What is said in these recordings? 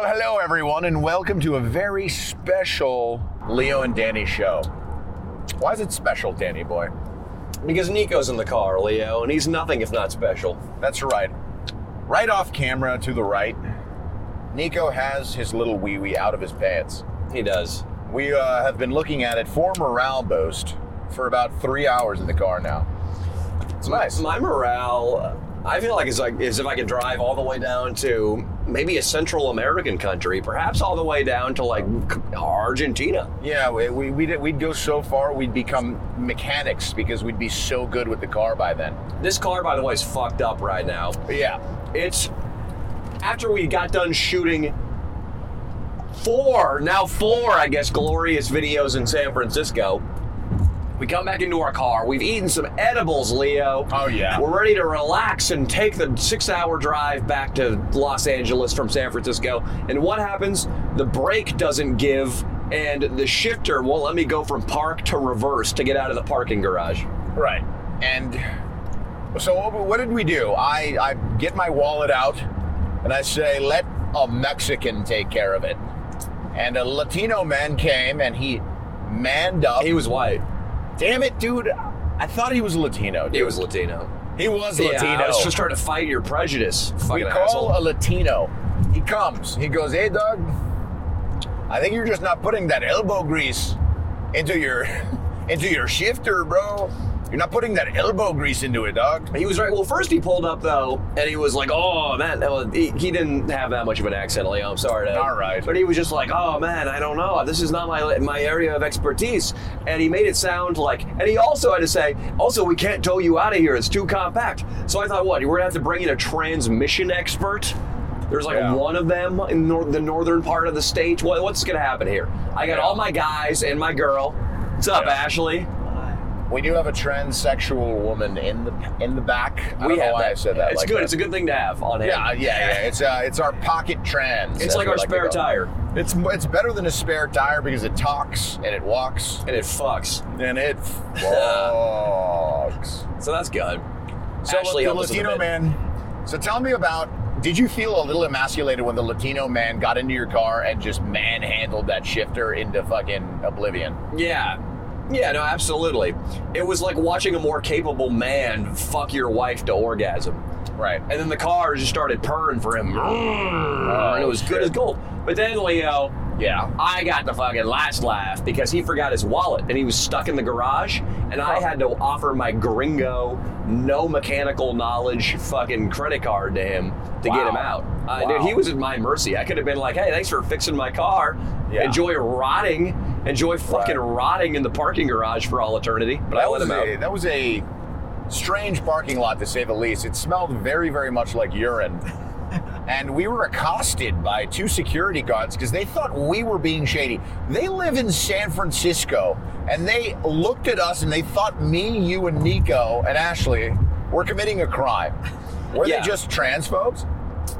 Well, hello everyone, and welcome to a very special Leo and Danny show. Why is it special, Danny boy? Because Nico's in the car, Leo, and he's nothing if not special. That's right. Right off camera to the right, Nico has his little wee wee out of his pants. He does. We uh, have been looking at it for morale boost for about three hours in the car now. It's nice. My morale, I feel like it's like as if I could drive all the way down to maybe a Central American country, perhaps all the way down to like Argentina. Yeah, we, we, we'd, we'd go so far, we'd become mechanics because we'd be so good with the car by then. This car, by the way, is fucked up right now. Yeah, It's after we got done shooting four, now four, I guess, glorious videos in San Francisco. We come back into our car. We've eaten some edibles, Leo. Oh, yeah. We're ready to relax and take the six-hour drive back to Los Angeles from San Francisco. And what happens? The brake doesn't give, and the shifter won't let me go from park to reverse to get out of the parking garage. Right. And so what, what did we do? I, I get my wallet out and I say, let a Mexican take care of it. And a Latino man came and he manned up. He was white. Damn it, dude. I thought he was Latino. Dude. He was Latino. He was Yeah, Latino. I was just trying to fight your prejudice. we call asshole. a Latino. He comes. He goes, hey, Doug, I think you're just not putting that elbow grease into your into your shifter, bro. You're not putting that elbow grease into it, dog. He was right. Well, first he pulled up though, and he was like, "Oh man," well, he, he didn't have that much of an accent, Leo. Oh, I'm sorry. All right. But he was just like, "Oh man, I don't know. This is not my my area of expertise." And he made it sound like, and he also had to say, "Also, we can't tow you out of here. It's too compact." So I thought, what? We're gonna have to bring in a transmission expert. There's like Yeah. one of them in nor- the northern part of the state. What, what's gonna happen here? I got Yeah. all my guys and my girl. What's up, Yeah. Ashley? We do have a transsexual woman in the in the back. I we have why that. I said that. It's like good. that. It's a good thing to have on hand. Yeah, yeah, yeah. It's uh, it's our pocket trans. It's like our to spare tire. It's it's better than a spare tire because it talks and it walks and it fucks. and it walks. So that's good. So Ashley the helped us in a Latino man. So tell me about. Did you feel a little emasculated when the Latino man got into your car and just manhandled that shifter into fucking oblivion? Yeah. Yeah, no, absolutely. It was like watching a more capable man fuck your wife to orgasm. Right. And then the car just started purring for him. Oh, and it was good as gold. But then, Leo, Yeah. I got the fucking last laugh because he forgot his wallet and he was stuck in the garage. And I had to offer my gringo, no mechanical knowledge fucking credit card to him to get him out. Uh, Wow. Dude, he was at my mercy. I could have been like, hey, thanks for fixing my car. Yeah. Enjoy rotting. Enjoy fucking Right. rotting in the parking garage for all eternity. But I let him out. a, that was a strange parking lot to say the least. It smelled very, very much like urine. And we were accosted by two security guards because they thought we were being shady. They live in San Francisco and they looked at us and they thought me, you, and Nico and Ashley were committing a crime. Were Yeah. they just transphobes?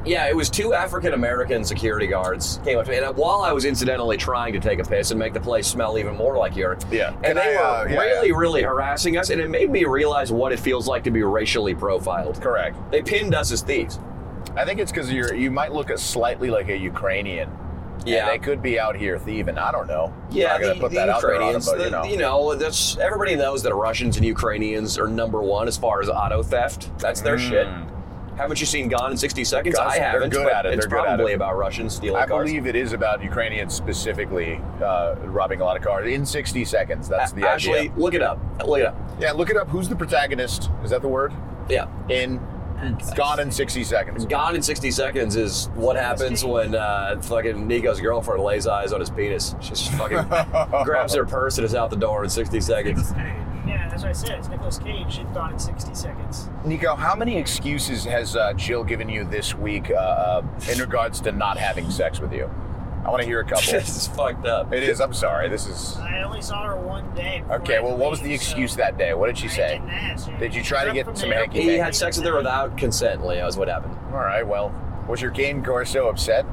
Yeah, it was two African American security guards came up to me, and while I was incidentally trying to take a piss and make the place smell even more like urine, Yeah. and Can they I, were uh, yeah, really, yeah. really harassing us, and it made me realize what it feels like to be racially profiled. Correct. They pinned us as thieves. I think it's because you're you might look a slightly like a Ukrainian. Yeah. And they could be out here thieving. I don't know. Yeah, I'm the, put the that out there on them, Ukrainians, but the- you know. you know, that's everybody knows that Russians and Ukrainians are number one as far as auto theft. That's their shit. Haven't you seen Gone in 60 Seconds? Guys, I they're haven't. good at it. It's They're probably it. about Russians stealing I cars. I believe it is about Ukrainians specifically uh, robbing a lot of cars in 60 seconds. That's the Actually, idea. look it up. Look it up. Yeah, look it up. Who's the protagonist? Is that the word? Yeah. In Gone in 60 Seconds. Gone in 60 seconds is what happens when uh, fucking Nico's girlfriend lays eyes on his penis. She just fucking grabs her purse and is out the door in 60 seconds. Yeah, that's what I said. It's Nicolas Cage. Shit gone in 60 seconds. Nico, how many excuses has uh, Jill given you this week uh, uh, in regards to not having sex with you? I want to hear a couple. this is fucked up. it is. I'm sorry. This is. I only saw her one day. Okay, well, what was the leave, so excuse that day? What did she say? didn't ask her. Did you try to get from some the hanky. He had sex with her without consent, Leo, is what happened. All right, well, was your Cane Corso upset?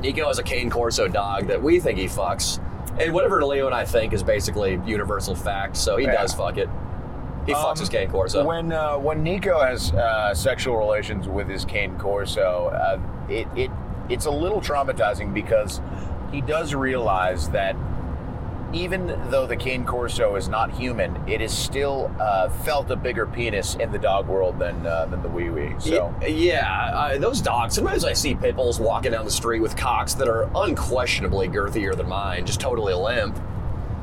Nico is a cane corso dog that we think he fucks. And whatever Leo and I think is basically universal fact, so he Yeah. does fuck it. He Um, fucks his cane corso. When uh, when Nico has uh, sexual relations with his Cane Corso, uh, it it it's a little traumatizing because he does realize that even though the cane corso is not human, it is still uh, felt a bigger penis in the dog world than uh, than the wee wee. So yeah, uh, those dogs. Sometimes I see pit bulls walking down the street with cocks that are unquestionably girthier than mine, just totally limp.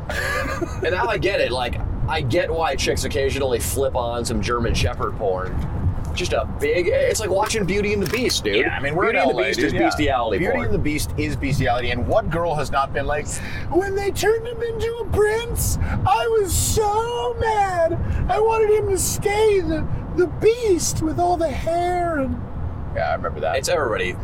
and now I get it. Like, I get why chicks occasionally flip on some German Shepherd porn. Just a big. It's like watching Beauty and the Beast, dude. Yeah, I mean, we're Beauty in and the Beast dude, is yeah. bestiality Beauty porn. and the Beast is bestiality, and what girl has not been like, when they turned him into a prince, I was so mad. I wanted him to stay the the Beast with all the hair and. Yeah, I remember that. it's everybody.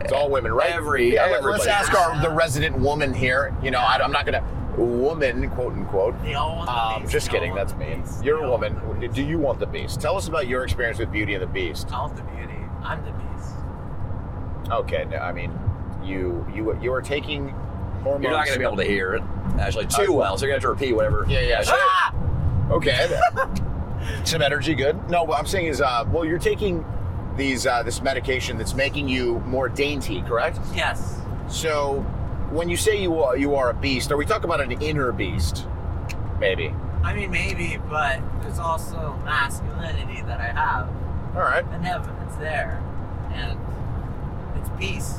It's all women, right? Every- yeah. let- Let's ask our the resident woman here. You know, I, I'm not gonna woman quote unquote. They all want the Um, just They kidding. want That's me. beast. You're They a woman. want the beast. Do you want the Beast? Tell us about your experience with Beauty and the Beast. I want the beauty. I'm the beast. Okay, no, I mean, you you you are taking hormones. You're not going to be able to hear it, actually, too Uh, well, so you're going to have to repeat whatever. Yeah, yeah. so- Ah! Okay. Some energy, good. No, what I'm saying is, uh, well, you're taking these uh, this medication that's making you more dainty, correct? Yes. So, when you say you are you are a beast, are we talking about an inner beast? Maybe. I mean, maybe, but there's also masculinity that I have. All right. And heaven, it's there. And it's peace.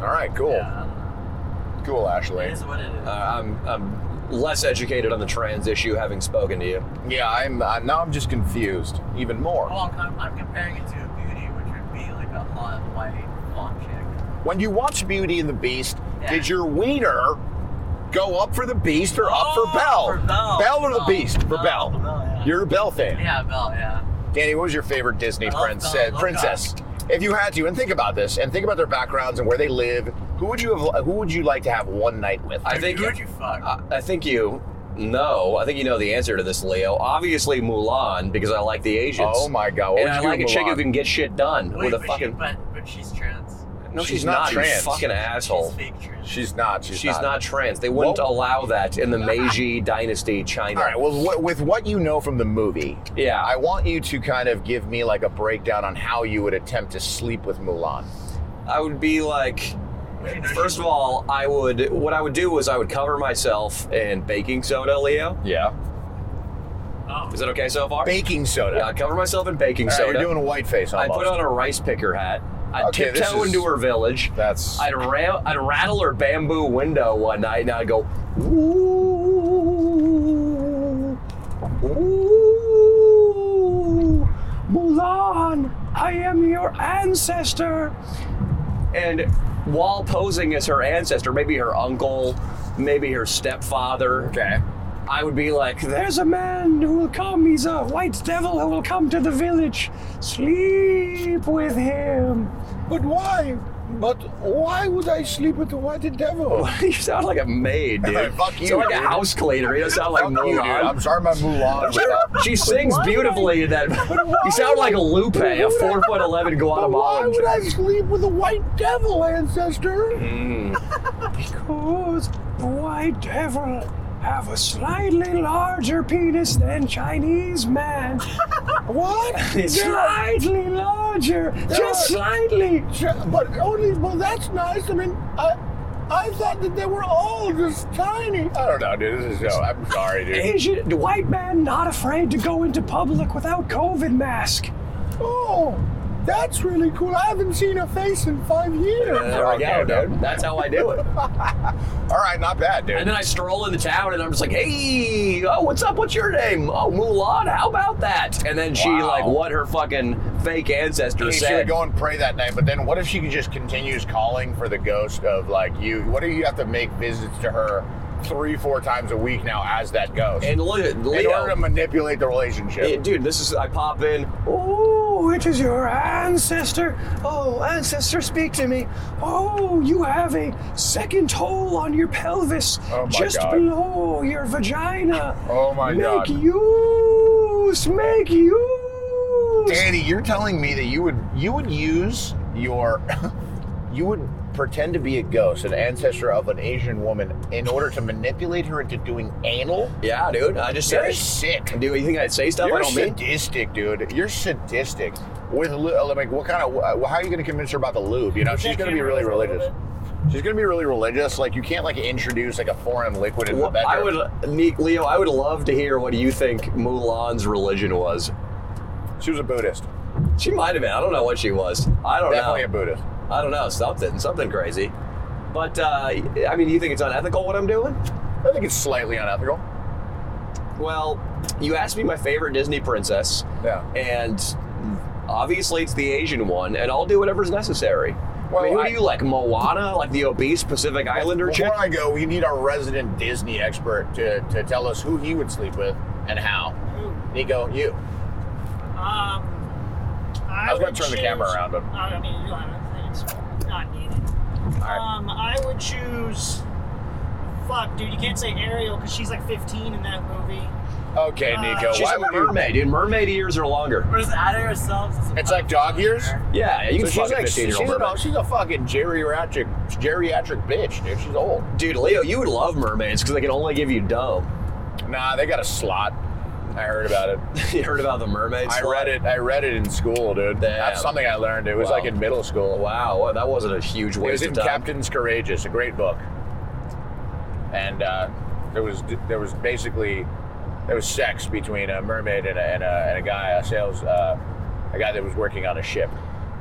All right. Cool. Yeah, I don't know. Cool, Ashley. It is what it is. Uh, I'm, I'm less educated on the trans issue having spoken to you. Yeah, I'm uh, now. I'm just confused even more. well, I'm, I'm comparing it to a beauty, which would be like a hot, white, blonde chick. When you watch Beauty and the Beast, Yeah. did your wiener go up for the Beast or up Oh, for Belle? For Belle. or the Belle. Beast for Bell. Belle, yeah. You're a Belle fan. Yeah, Belle, yeah. Danny, what was your favorite Disney prince, Belle, uh, love princess? If you had to, and think about this, and think about their backgrounds and where they live, who would you have? Who would you like to have one night with? I think Who would you fuck? I, I think you know. I think you know the answer to this, Leo. Obviously Mulan because I like the Asians. oh my God! What and would I you do like a with chick who can get shit done Wait, with a but fucking. She, but, but she's trans. No, she's she's, not not. trans. You fucking asshole. She's fake trans. She's not. She's, She's, not. trans. They wouldn't Well- allow that in the Meiji Dynasty China. All right. Well, wh- with what you know from the movie, yeah, I want you to kind of give me like a breakdown on how you would attempt to sleep with Mulan. I would be like, Would you know first of all, I would. What I would do is I would cover myself in baking soda, Leo. Yeah. Oh. Is that okay so far? Baking soda. Yeah, I'd cover myself in baking All right, soda. you're doing a white face I'd put on a rice picker hat. I'd Okay, tiptoe is- into her village. That's. I'd, ra- I'd rattle her bamboo window one night and I'd go, Ooh, ooh, Mulan, I am your ancestor. And while posing as her ancestor, maybe her uncle, maybe her stepfather, okay. I would be like, there's a man who will come. He's a white devil who will come to the village. Sleep with him. But why? But why would I sleep with the white devil? you sound like a maid, dude. Fuck you, sound like a house cleaner. You don't sound like Fuck you, dude. Mulan. I'm sorry about Mulan. but- She sings why beautifully in that. You sound like a Lupe, a four foot eleven But why would I sleep with a white devil, ancestor? Mm. Because the white devil have a slightly larger penis than Chinese man. What? Slightly larger, just slightly. Sure, But only, well, that's nice. I mean, I, I thought that they were all just tiny. I don't know, dude. This is so. I'm sorry, dude. Asian white man not afraid to go into public without COVID mask. Oh, that's really cool. I haven't seen a face in five years. There we go, dude. That's how I do it. All right, not bad, dude. And then I stroll into town and I'm just like, hey, oh, what's up? What's your name? Oh, Mulan, how about that? And then she, Wow. like, what her fucking fake ancestor Hey, she would said. go and pray that night, but then what if she just continues calling for the ghost of like you? What do you have to make visits to her three, four times a week now as that ghost And look at in order to manipulate the relationship? Eh, dude, this is, I pop in. Oh, it is your ancestor. Oh, ancestor, speak to me. Oh, you have a second hole on your pelvis Oh my just God. below your vagina. oh my make god, Make use, make use. Danny, you're telling me that you would you would use your you would pretend to be a ghost, an ancestor of an Asian woman, in order to manipulate her into doing anal? Yeah, dude, I just You're said. sick. Do you think I'd say stuff You're I don't mean? sadistic, dude. You're sadistic. with lu- uh, like what kind of how are you going to convince her about the lube? You know, she's going to be really religious. She's going to be really religious. Like you can't like introduce like a foreign liquid in Well, the I would, Leo. I would love to hear what you think Mulan's religion was. She was a Buddhist. She might have been. I don't know what she was. I don't Definitely know. Definitely a Buddhist. I don't know. Something. Something crazy. But uh, I mean, you think it's unethical what I'm doing? I think it's slightly unethical. Well, you asked me my favorite Disney princess, Yeah. and obviously it's the Asian one, and I'll do whatever's necessary. Well, I mean, who I- do you like? Moana, like the obese Pacific Islander chick? Before I go, we need our resident Disney expert to, to tell us who he would sleep with and how. Ooh. Nico, you. Um, I, I was gonna would turn the camera around, but- I mean, you don't have it's not needed. All right. Um, I would choose. Fuck, dude, you can't say Ariel because she's like 15 in that movie. Okay, Uh, Nico. She's why a would you? mermaid, dude. Mermaid ears are longer. We're just adding ourselves. as a It's like dog years? Yeah, you So can she's fuck a like 15 she's year old a, mermaid. she's a fucking geriatric geriatric bitch, dude. She's old. Dude, Leo, you would love mermaids because they can only give you dome. Nah, they got a slot. I heard about it. you heard about the mermaid? I slot? read it. I read it in school, dude. Damn. That's something I learned. It was Wow. like in middle school. Wow, that wasn't a huge It was in. Captain's Courageous, a great book. And uh, there was there was basically there was sex between a mermaid and a, and a, and a guy, a sales, uh, a guy that was working on a ship.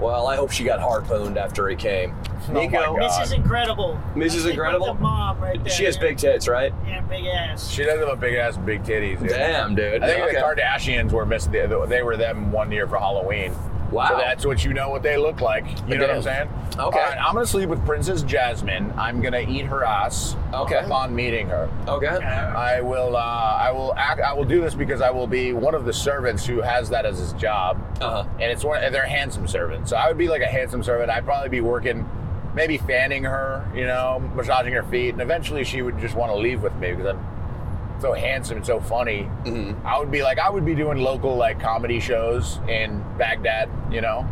Well, I hope she got harpooned after he came. Oh Nico, God. Mrs. Incredible. Mrs. That's like Incredible? The mom right there. she has big tits, right? Yeah, big ass. She does have a big ass, big titties. dude. Damn, dude. I think Okay. the Kardashians were missing. They, they were them one year for Halloween. Wow. So that's what you know what they look like. You know what I'm saying? Okay. All right, I'm gonna sleep with Princess Jasmine. I'm gonna eat her ass. Okay. Upon meeting her, Okay. I will. Uh, I will act. I will do this because I will be one of the servants who has that as his job, Uh huh. and it's one. And they're handsome servants. So I would be like a handsome servant. I'd probably be working, maybe fanning her, you know, massaging her feet, and eventually she would just want to leave with me because I'm so handsome and so funny. Mm-hmm. I would be like, I would be doing local like comedy shows in Baghdad, you know,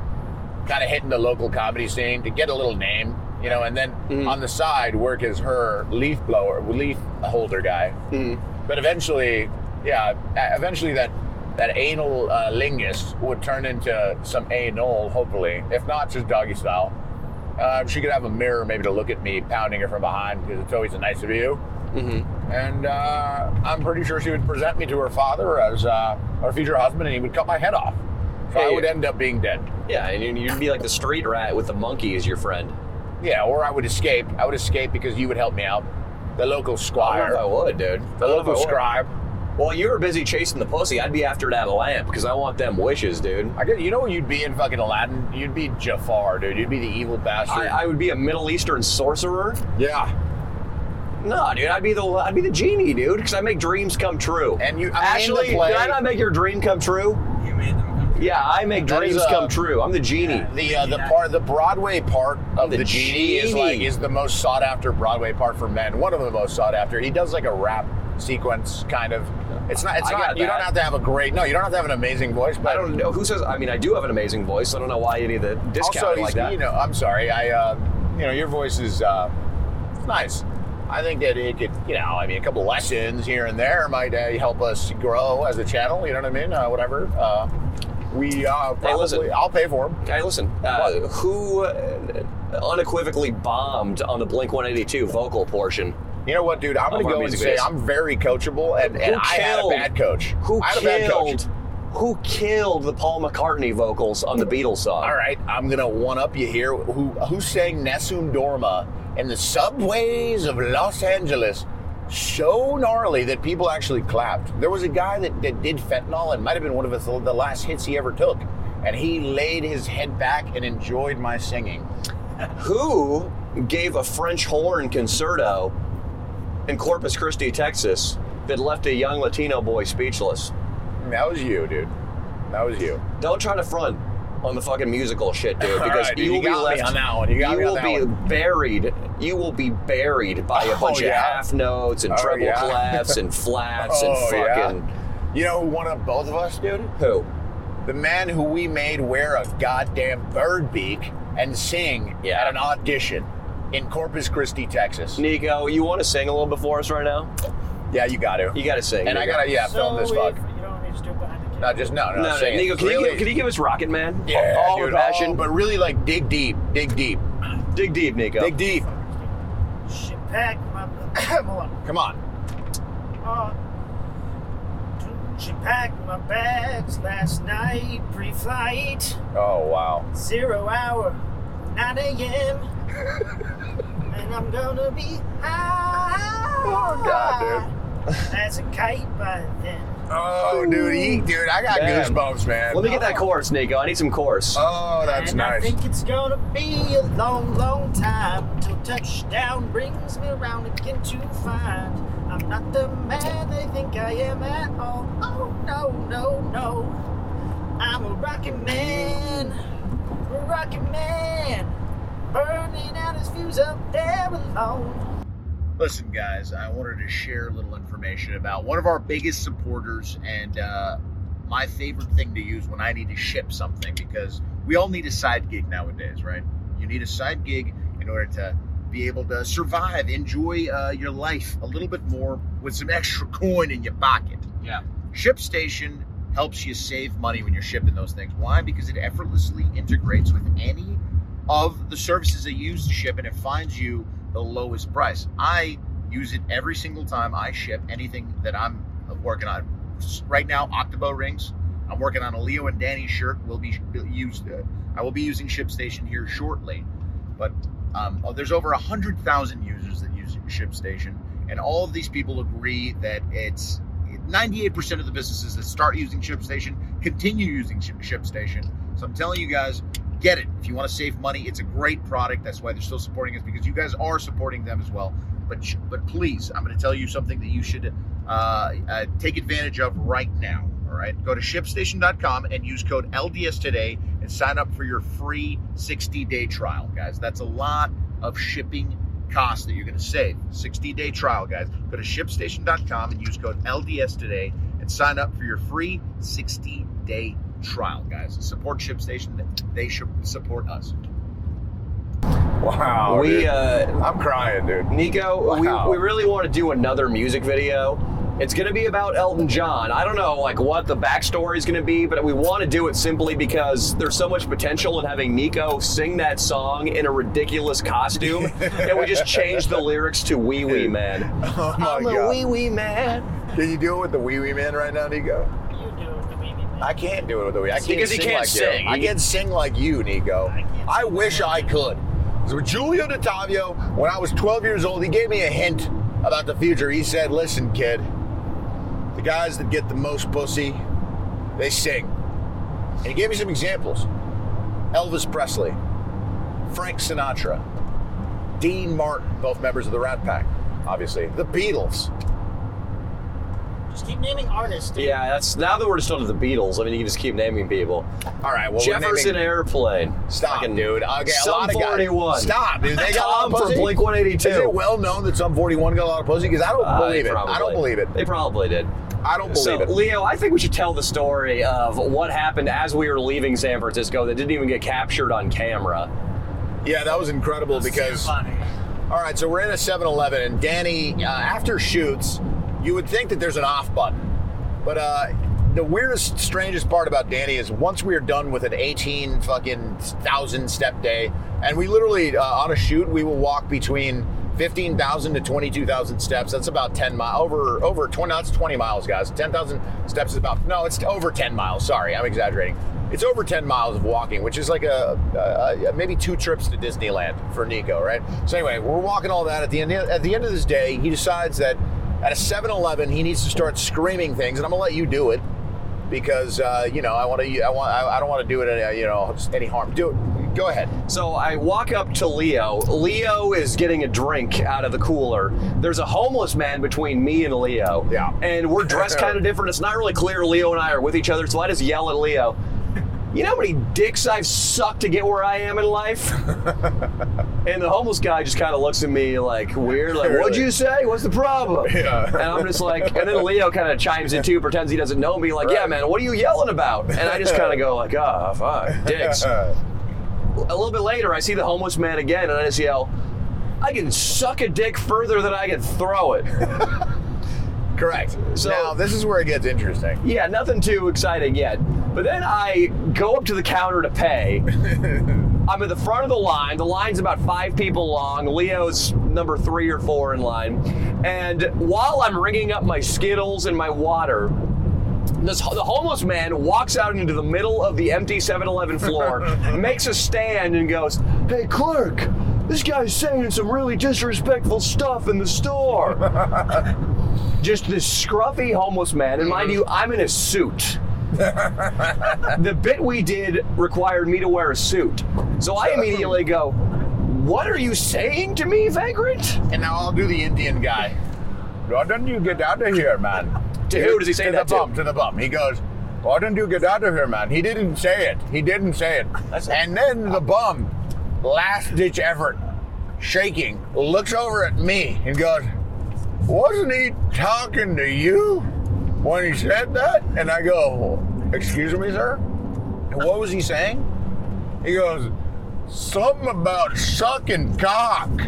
kind of hitting the local comedy scene to get a little name, you know, and then Mhm. on the side work as her leaf blower, leaf holder guy. Mhm. But eventually, yeah, eventually that that anal uh, lingus would turn into some anal, hopefully, if not just doggy style. Uh, she could have a mirror maybe to look at me pounding her from behind because it's always a nice view. Mm-hmm. And uh, I'm pretty sure she would present me to her father as uh, her future husband, and he would cut my head off. So I would end up being dead. Yeah, and you'd- be like the street rat with the monkey as your friend. Yeah, or I would escape. I would escape because you would help me out. The local I squire, if I would, dude. the I local I scribe. Well, you were busy chasing the pussy. I'd be after that lamp because I want them wishes, dude. I get, you know what you'd be in fucking Aladdin? You'd be Jafar, dude. You'd be the evil bastard. I, I would be a Middle Eastern sorcerer. yeah. No, dude, I'd be the I'd be the genie, dude, because I make dreams come true. And you, I mean, Actually, the play, did I not make your dream come true? You made them come true. Yeah, I make That is, dreams uh, come true. I'm the genie. the uh, the part the Broadway part of The the, genie, is genie. like is the most sought after Broadway part for men. One of the most sought after. He does like a rap sequence kind of. It's not. It's I not. You that. don't have to have a great. No, you don't have to have an amazing voice. But I don't know who says. I mean, I do have an amazing voice. So I don't know why you need to discount also, it like that. you know, I'm sorry. I, uh, you know, your voice is uh, nice. I think that it could, you know, I mean, a couple lessons here and there might uh, help us grow as a channel. You know what I mean? Uh, whatever. Uh, we uh, Hey, probably. I'll pay for them. Hey, listen. Uh, who uh, unequivocally bombed on the Blink 182 vocal portion? You know what, dude? I'm gonna go and say videos. I'm very coachable, and, and I had a bad coach. Who I had a bad coach. killed? Who killed the Paul McCartney vocals on the Beatles song? All right, I'm gonna one up you here. Who who sang Nessun Dorma in the subways of Los Angeles? So gnarly that people actually clapped. There was a guy that, that did fentanyl and might have been one of his, the last hits he ever took, and he laid his head back and enjoyed my singing. Who gave a French horn concerto in Corpus Christi, Texas, that left a young Latino boy speechless? That was you, dude. That was you. Don't try to front on the fucking musical shit, dude, because right, dude, you you will be got me left. on that one. You got me on will that be one. buried. You will be buried by a Oh, bunch of half notes and Oh, treble yeah? clefs and flats and Oh, yeah? fucking You know who one up both of us, dude? who? The man who we made wear a goddamn bird beak and sing Yeah. at an audition in Corpus Christi, Texas. Nico, you want to sing a little bit for us right now? Yeah, you got to. You got to sing. And I gotta, yeah, film this so fuck. You don't want me to do it behind the No, just no, no. No, no, sing it. Nico, can, really, you, can you give us Rocket Man? yeah, all dude, the passion. all- but really like dig deep, dig deep, dig deep, Nico. dig deep. Shit pack my. On. Come on. Uh, she packed my bags last night, pre-flight, Oh wow. zero hour, 9 a.m. and I'm gonna be high. Oh, God, dude. As a kite by then. Oh, dude, he, dude, I got Man. goosebumps, man. Let me get that chorus, Nico. I need some chorus. Oh, that's and I nice. think it's gonna be a long, long time till touchdown brings me around again to find I'm not the man they think I am at all. Oh no, no, no. I'm a rocket man, a rocket man, burning out his fuse up there alone. Listen, guys, I wanted to share a little information about one of our biggest supporters and uh, my favorite thing to use when I need to ship something because we all need a side gig nowadays, right? You need a side gig in order to be able to survive, enjoy uh, your life a little bit more with some extra coin in your pocket. Yeah. ShipStation helps you save money when you're shipping those things. Why? Because it effortlessly integrates with any of the services they use to ship and it finds you the lowest price. I use it every single time I ship anything that I'm working on. Right now, Octobo rings. I'm working on a Leo and Danny shirt. Will be used. Uh, I will be using ShipStation here shortly, but um, oh, there's over hundred thousand users that use ShipStation, and all of these people agree that it's 98% of the businesses that start using ShipStation continue using ShipStation. So I'm telling you guys, get it. If you want to save money, it's a great product. That's why they're still supporting us because you guys are supporting them as well. But but please, I'm going to tell you something that you should uh, uh, take advantage of right now. All right, go to ShipStation.com and use code LDS today and sign up for your free 60-day trial, guys. That's a lot of shipping cost that you're going to save. 60-day trial, guys. Go to ShipStation.com and use code LDS today and sign up for your free 60-day trial, guys. Support ShipStation. They should support us. Wow, we, dude. uh, I'm crying, dude. Nico, Wow. we, we really want to do another music video. It's going to be about Elton John. I don't know like what the backstory is going to be, but we want to do it simply because there's so much potential in having Nico sing that song in a ridiculous costume, and we just changed the lyrics to "Wee Wee Man." Oh my I'm a wee wee man. Can you do it with the wee wee man right now, Nico? You do it, the baby man. I can't do it with the wee. I can't Because he can't like sing. you. I can't sing like you, Nico. I I wish I you. So with Giulio D'Ottavio, when I was 12 years old, he gave me a hint about the future. He said, "Listen, kid, the guys that get the most pussy, they sing." And he gave me some examples: Elvis Presley, Frank Sinatra, Dean Martin, both members of the Rat Pack, obviously, the Beatles. Just keep naming artists. dude. Yeah, that's now that we're just onto the Beatles. I mean, you can just keep naming people. All right, well, we're Jefferson naming- Airplane. Stop, Fucking dude. Okay, a Sum lot of guys. 41. Stop, dude. They got a lot Tom of from pussy. Blink 182. Is it well known that Sum 41 got a lot of pussy? Because I don't Uh, believe they it. I don't believe it. They probably did. I don't So, believe it. Leo, I think we should tell the story of what happened as we were leaving San Francisco that didn't even get captured on camera. Yeah, that was incredible That's too because. funny. All right, so we're in a 7-Eleven, and Danny, uh, after shoots, you would think that there's an off button, but uh, the weirdest, strangest part about Danny is once we are done with an 18 fucking thousand step day, and we literally uh, on a shoot we will walk between 15,000 to 22,000 steps. That's about 10 miles over over 20. That's 20 miles, guys. 10,000 steps is about no, it's over 10 miles. Sorry, I'm exaggerating. It's over 10 miles of walking, which is like a, a, a maybe two trips to Disneyland for Nico, right? So anyway, we're walking all that. At the end at the end of this day, he decides that at a 7-Eleven he needs to start screaming things, and I'm gonna let you do it because uh, you know I want to. I want. I, I don't want to do it. Any, you know, any harm. Do it. Go ahead. So I walk up to Leo. Leo is getting a drink out of the cooler. There's a homeless man between me and Leo. Yeah. And we're dressed kind of different. It's not really clear Leo and I are with each other, so I just yell at Leo. You know how many dicks I've sucked to get where I am in life? and the homeless guy just kind of looks at me like weird, like, what'd you say? What's the problem? Yeah. And I'm just like, and then Leo kind of chimes in too, pretends he doesn't know me, like, yeah, man, what are you yelling about? And I just kind of go like, ah, fuck, dicks a little bit later, I see the homeless man again, and I just yell, "I can suck a dick further than I can throw it." Correct. So- now this is where it gets interesting. Yeah, nothing too exciting yet. But then I go up to the counter to pay. I'm at the front of the line. The line's about five people long. Leo's number three or four in line. And while I'm ringing up my Skittles and my water, this, the homeless man walks out into the middle of the empty 7 Eleven floor, makes a stand, and goes, Hey, clerk, this guy's saying some really disrespectful stuff in the store. Just this scruffy homeless man, and mind mm-hmm. you, I'm in a suit. the bit we did required me to wear a suit. So I immediately go, What are you saying to me, Vagrant? And now I'll do the Indian guy. Why don't you get out of here, man? To who does he say to that the to? bum, to the bum. He goes, Why don't you get out of here, man? He didn't say it. He didn't say it. That's- and then the bum, last ditch effort, shaking, looks over at me and goes, Wasn't he talking to you when he said that? And I go, Excuse me, sir? And what was he saying? He goes, Something about sucking cock.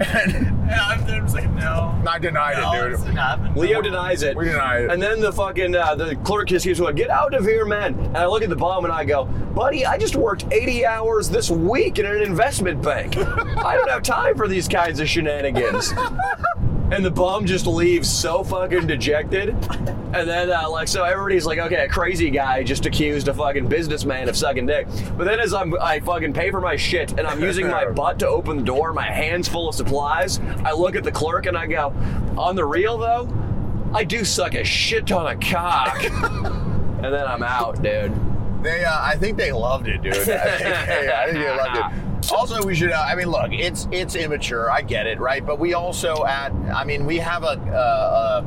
And And I'm just like, no. I denied no, it, dude. It. Leo No. denies it. We deny it. And then the fucking uh, the clerk just keeps going, "Get out of here, man!" And I look at the bomb and I go, "Buddy, I just worked 80 hours this week in an investment bank. I don't have time for these kinds of shenanigans." And the bum just leaves so fucking dejected. And then, uh, like, so everybody's like, okay, a crazy guy just accused a fucking businessman of sucking dick. But then, as I'm, I fucking pay for my shit and I'm using my butt to open the door, my hands full of supplies, I look at the clerk and I go, on the real though, I do suck a shit ton of cock. and then I'm out, dude. They, uh, I think they loved it, dude. I think, they, I think they loved it. Also, we should. Uh, I mean, look, it's it's immature. I get it, right? But we also at. I mean, we have a. Uh, uh,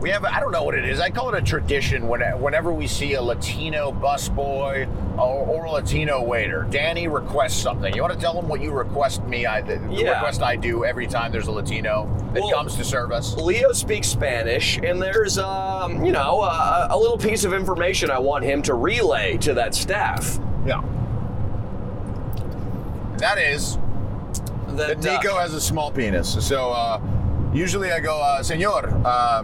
we have. I don't know what it is. I call it a tradition. When, whenever we see a Latino busboy or, or a Latino waiter, Danny requests something. You want to tell him what you request me? I the, the Yeah. request I do every time there's a Latino that Well- comes to serve us. Leo speaks Spanish, and there's, um, you know, a, a little piece of information I want him to relay to that staff. Yeah. That is That, that Nico has a small penis. So uh, usually I go, uh, Señor, uh,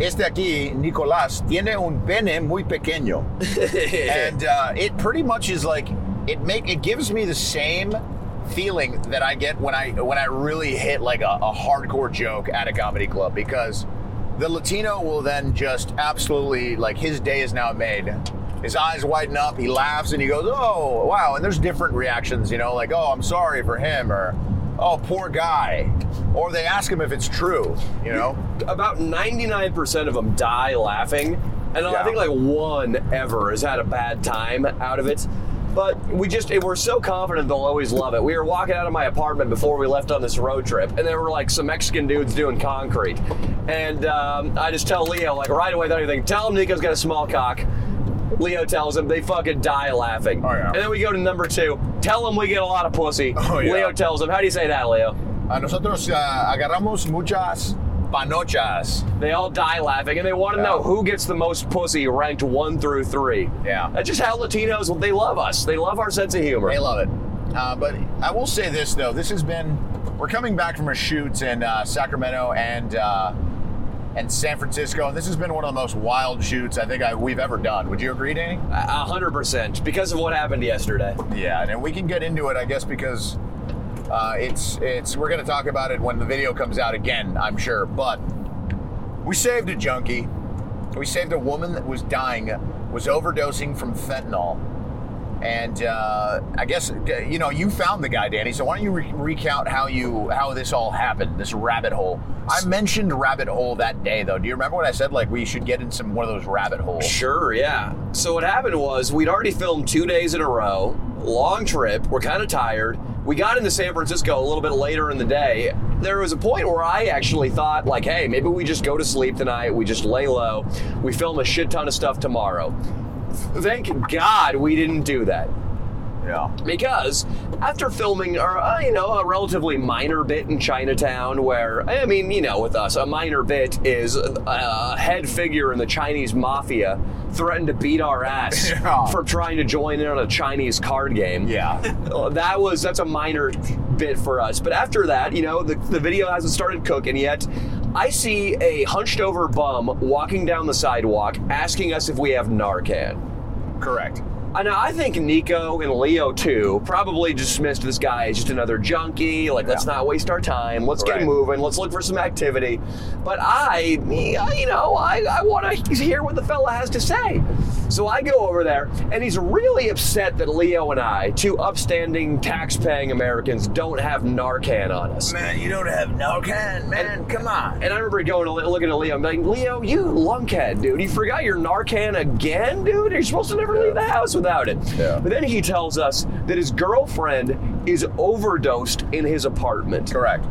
este aquí, Nicolás, tiene un pene muy pequeño. and uh, it pretty much is like it make it gives me the same feeling that I get when I when I really hit like a, a hardcore joke at a comedy club because the Latino will then just absolutely like his day is now made. His eyes widen up, he laughs and he goes, "Oh, wow!" And there's different reactions, you know, like, "Oh, I'm sorry for him," or "Oh, poor guy," or they ask him if it's true, you know. about 99% of them die laughing, and I think like one ever has had a bad time out of it. But we just we're so confident they'll always love it. We were walking out of my apartment before we left on this road trip, and there were like some Mexican dudes doing concrete, and um, I just tell Leo like right away without anything, tell him Nico's got a small cock. Leo tells him they fucking die laughing. Oh, yeah. And then we go to number two. Tell him we get a lot of pussy. Oh, yeah. Leo tells him, how do you say that, Leo? A nosotros uh, agarramos muchas panochas. They all die laughing, and they want to know who gets the most pussy ranked one through three. Yeah. That's just how Latinos they love us. They love our sense of humor. They love it. Uh, but I will say this though, this has been we're coming back from a shoot in uh, Sacramento and uh, and San Francisco, and this has been one of the most wild shoots I think I, we've ever done. Would you agree, Danny? A hundred percent because of what happened yesterday. Yeah, and we can get into it, I guess, because uh, it's it's we're going to talk about it when the video comes out again, I'm sure. But we saved a junkie. We saved a woman that was dying, was overdosing from fentanyl, and uh, I guess you know you found the guy, Danny. So why don't you re- recount how you how this all happened? This rabbit hole. I mentioned rabbit hole that day, though. Do you remember what I said? Like we should get in some one of those rabbit holes. Sure, yeah. So what happened was we'd already filmed two days in a row, long trip. We're kind of tired. We got into San Francisco a little bit later in the day. There was a point where I actually thought, like, hey, maybe we just go to sleep tonight. We just lay low. We film a shit ton of stuff tomorrow. Thank God we didn't do that. Yeah. Because after filming, or uh, you know, a relatively minor bit in Chinatown, where I mean, you know, with us, a minor bit is a head figure in the Chinese mafia threatened to beat our ass Yeah. for trying to join in on a Chinese card game. Yeah. Uh, that was that's a minor bit for us. But after that, you know, the, the video hasn't started cooking yet. I see a hunched over bum walking down the sidewalk asking us if we have Narcan. Correct. And I think Nico and Leo too probably dismissed this guy as just another junkie. Like, let's Yeah. not waste our time. Let's Right. get moving. Let's look for some activity. But I, you know, I, I want to hear what the fella has to say. So I go over there, and he's really upset that Leo and I, two upstanding, tax-paying Americans, don't have Narcan on us. Man, you don't have Narcan, man. And, Come on. And I remember going to looking at Leo being like, Leo, you lunkhead, dude. You forgot your Narcan again, dude? You're supposed to never leave the house without it. Yeah. But then he tells us that his girlfriend is overdosed in his apartment. Correct.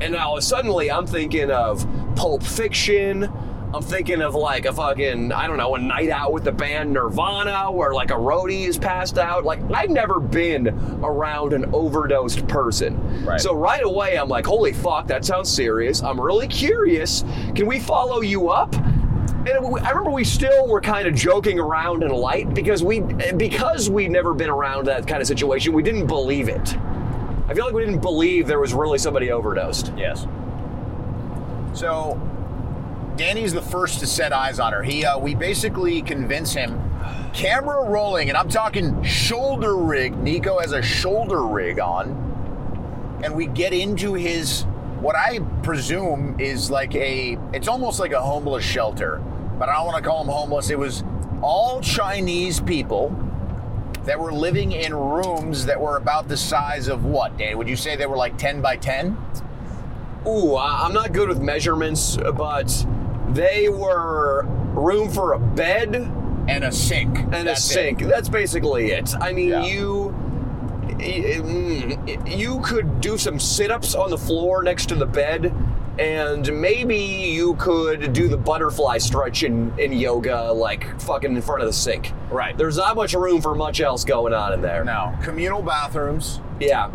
And now suddenly I'm thinking of Pulp Fiction. I'm thinking of like a fucking, I don't know, a night out with the band Nirvana where like a roadie is passed out. Like, I've never been around an overdosed person. Right. So right away, I'm like, holy fuck, that sounds serious. I'm really curious. Can we follow you up? And we- I remember we still were kind of joking around and light because we because we'd never been around that kind of situation. We didn't believe it. I feel like we didn't believe there was really somebody overdosed. Yes. So, Danny's the first to set eyes on her. He, uh, we basically convince him, camera rolling, and I'm talking shoulder rig. Nico has a shoulder rig on, and we get into his what I presume is like a. It's almost like a homeless shelter, but I don't want to call them homeless. It was all Chinese people that were living in rooms that were about the size of what, Danny? Would you say they were like 10 by 10? Ooh, I'm not good with measurements, but they were room for a bed and a sink and a That's it. sink. That's basically it. I mean, Yeah. you mm, you could do some sit-ups on the floor next to the bed and maybe you could do the butterfly stretch in, in yoga like fucking in front of the sink. Right. There's not much room for much else going on in there. No, communal bathrooms Yeah.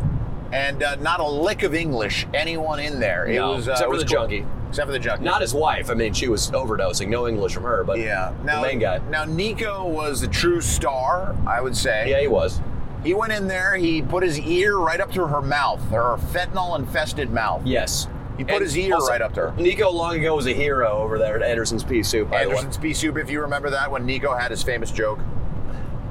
and uh, not a lick of English. Anyone in there? It No, was uh, except it for the cool. junkie. Except for the junkie. Not his wife. I mean, she was overdosing. No English from her, but yeah. Now, the main guy. Now Nico was the true star, I would say. Yeah, he was. He went in there. He put his ear right up to her mouth, her fentanyl-infested mouth. Yes. He put And his ear also, right up to her. Nico long ago was a hero over there at Anderson's Pea Soup, by Anderson's Pea Soup, if you remember that, when Nico had his famous joke.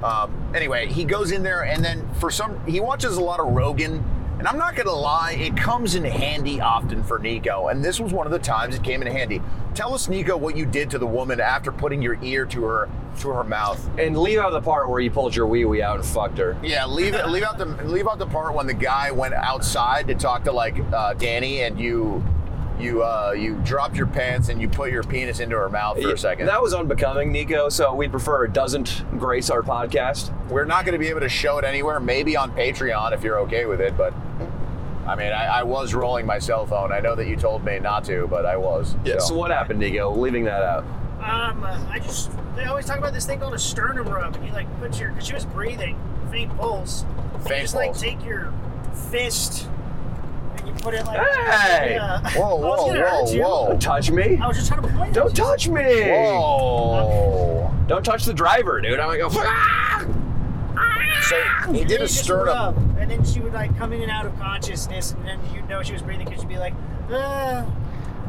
Um, anyway, he goes in there and then for some, he watches a lot of Rogan. And I'm not going to lie, it comes in handy often for Nico. And this was one of the times it came in handy. Tell us, Nico, what you did to the woman after putting your ear to her to her mouth. And leave out the part where you pulled your wee wee out and fucked her. Yeah, leave it. Leave out the leave out the part when the guy went outside to talk to like uh, Danny, and you you uh, you dropped your pants and you put your penis into her mouth for a second. That was unbecoming, Nico. So we'd prefer it doesn't grace our podcast. We're not going to be able to show it anywhere. Maybe on Patreon if you're okay with it. But I mean, I, I was rolling my cell phone. I know that you told me not to, but I was. Yeah. So what happened, Nico? Leaving that out. Um, uh, I just they always talk about this thing called a sternum rub, and you like put your because she was breathing, faint pulse. and Faint you just pulse. like take your fist and you put it like. Hey! Yeah. Whoa, whoa, whoa, whoa. Don't touch me. I was just trying to point. Don't touch me. Whoa! Don't touch the driver, dude. I'm gonna go. "Ah!" So he did a just sternum. and then she would like come in and out of consciousness, and then you'd know she was breathing because you'd be like, uh,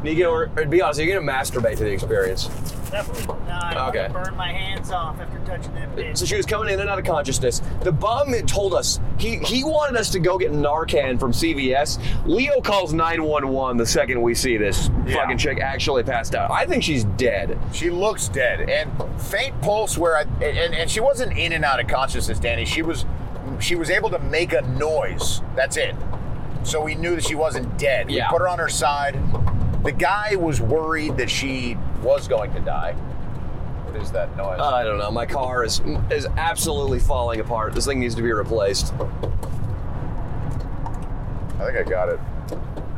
Nico, or, or be honest, you're gonna masturbate to the experience. Definitely not. I Okay. burn my hands off after touching that bitch. So she was coming in and out of consciousness. The bum had told us he he wanted us to go get Narcan from CVS. Leo calls 911 the second we see this Yeah. fucking chick actually passed out. I think she's dead. She looks dead and faint pulse. Where I, and and she wasn't in and out of consciousness, Danny. She was she was able to make a noise. That's it. So we knew that she wasn't dead. Yeah. We put her on her side. The guy was worried that she was going to die. What is that noise? I don't know. My car is is absolutely falling apart. This thing needs to be replaced. I think I got it.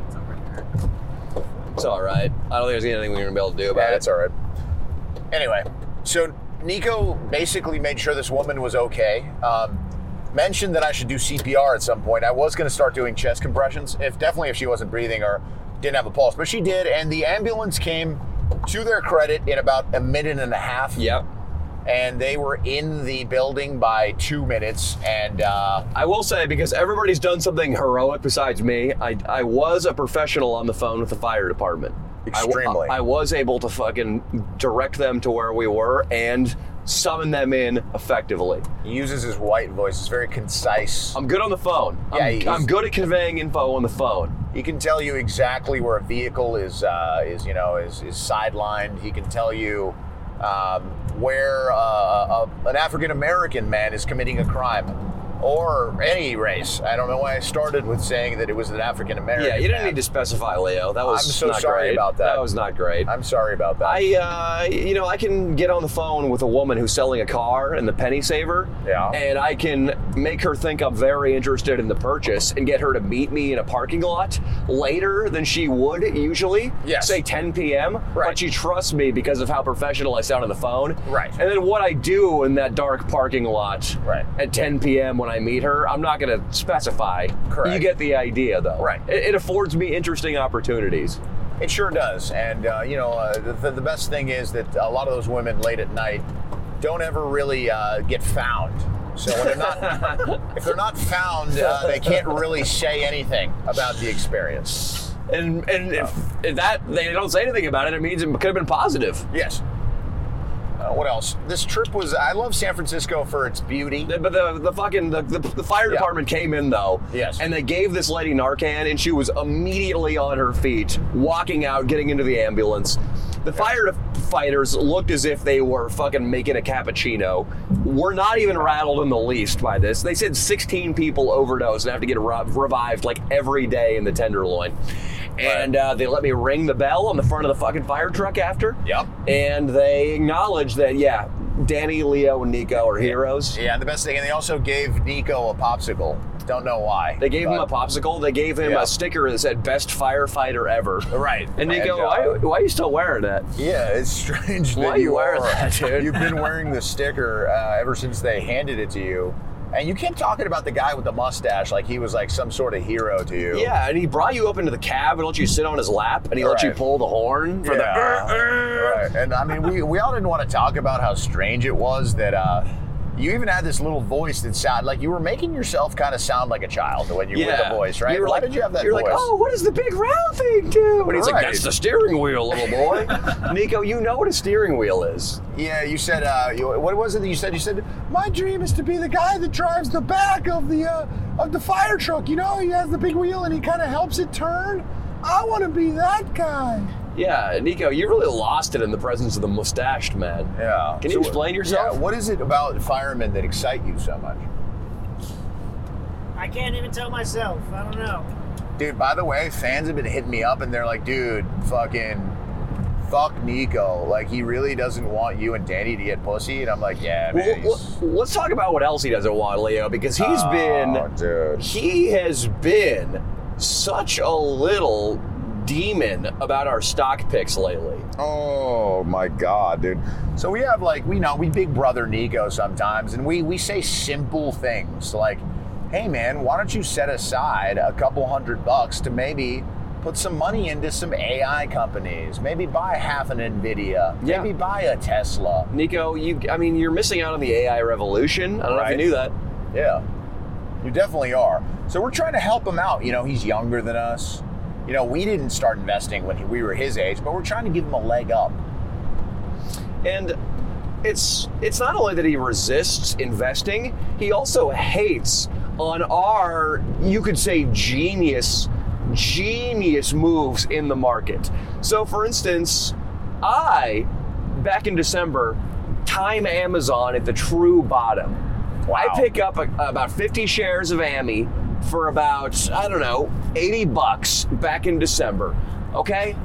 It's over here. It's all right. I don't think there's anything we're gonna be able to do about Yeah, it. it's all right. Anyway, so Nico basically made sure this woman was okay. Um, mentioned that I should do CPR at some point. I was going to start doing chest compressions, if definitely if she wasn't breathing or didn't have a pulse, but she did, and the ambulance came. To their credit, in about a minute and a half, Yep. and they were in the building by two minutes. And uh, I will say because everybody's done something heroic besides me. I I was a professional on the phone with the fire department. I Extremely. I, was able to fucking direct them to where we were and summon them in effectively. He uses his white voice. It's very concise. I'm good on the phone. Yeah, I'm, I'm good at conveying info on the phone. He can tell you exactly where a vehicle is uh, is you know is, is sidelined. He can tell you um, where uh, a, an African American man is committing a crime, or any race. I don't know why I started with saying that it was an African American. Yeah, you didn't need to specify, Leo. That was I'm so not sorry great. about that. That was not great. I'm sorry about that. I, uh, you know, I can get on the phone with a woman who's selling a car in the penny saver, Yeah. and I can make her think I'm very interested in the purchase and get her to meet me in a parking lot later than she would usually. Yes. Say 10 p.m. Right. But she trusts me because of how professional I sound on the phone. Right. And then what I do in that dark parking lot Right. at 10 p.m. when I meet her, I'm not going to specify. Correct. You get the idea, though. Right. It, it affords me interesting opportunities. It sure does. And, uh, you know, uh, the, the best thing is that a lot of those women late at night don't ever really uh, get found. So when they're not, if they're not found, uh, they can't really say anything about the experience. And and if, if that they don't say anything about it, it means it could have been positive. Yes. Uh, what else? This trip was. I love San Francisco for its beauty. But the the fucking the, the, the fire Yeah. department came in though. Yes. And they gave this lady Narcan, and she was immediately on her feet, walking out, getting into the ambulance. The firefighters looked as if they were fucking making a cappuccino. We're not even rattled in the least by this. They said 16 people overdosed and have to get re- revived like every day in the Tenderloin. And uh, they let me ring the bell on the front of the fucking fire truck after. Yep. And they acknowledged that, yeah, Danny, Leo, and Nico are heroes. Yeah, and the best thing, and they also gave Nico a popsicle. Don't know why. They gave him a but- popsicle. They gave him Yeah. a sticker that said "Best Firefighter Ever." Right. And Nico, uh, why, why are you still wearing that? Yeah, it's strange that Why you wear are- that, dude? You've been wearing the sticker uh, ever since they handed it to you, and you kept talking about the guy with the mustache like he was like some sort of hero to you. Yeah, and he brought you up into the cab and let you sit on his lap, and he let you pull the horn for Yeah. the. "Uh, uh." Right. And I mean, we, we all didn't want to talk about how strange it was that uh, you even had this little voice that sounded like you were making yourself kind of sound like a child when you were Yeah, the voice, right? You were Why like, did you have that You're voice? like, oh, what does the big round thing do? And he's like, that's the steering wheel, little boy. Nico, you know what a steering wheel is. Yeah, you said. Uh, you, what was it that you said? You said my dream is to be the guy that drives the back of the uh, of the fire truck. You know, he has the big wheel and he kind of helps it turn. I want to be that guy. Yeah, Nico, you really lost it in the presence of the mustached man. Yeah. Can you explain yourself? Yeah. What is it about firemen that excite you so much, I can't even tell myself. I don't know. dude? By the way, fans have been hitting me up and they're like, dude, fucking. Fuck Nico. Like, he really doesn't want you and Danny to get pussy. And I'm like, yeah, man. Well, let's talk about what else he doesn't want, Leo, because he's Oh, been dude. he has been such a little demon about our stock picks lately. Oh my god, dude. So we have like we know we big brother Nico sometimes and we we say simple things like, "Hey man, why don't you set aside a couple hundred bucks to maybe put some money into some AI companies. Maybe buy half an Nvidia. Yeah. Maybe buy a Tesla." Nico, you I mean you're missing out on the AI revolution. I don't know if you knew that. Yeah. You definitely are. So we're trying to help him out. You know, he's younger than us. You know, we didn't start investing when he, we were his age, but we're trying to give him a leg up. And it's it's not only that he resists investing, he also hates on our you could say genius genius moves in the market. So for instance, I back in December time Amazon at the true bottom. I pick up a, about 50 shares of AMI for about I don't know, 80 bucks back in December. Okay?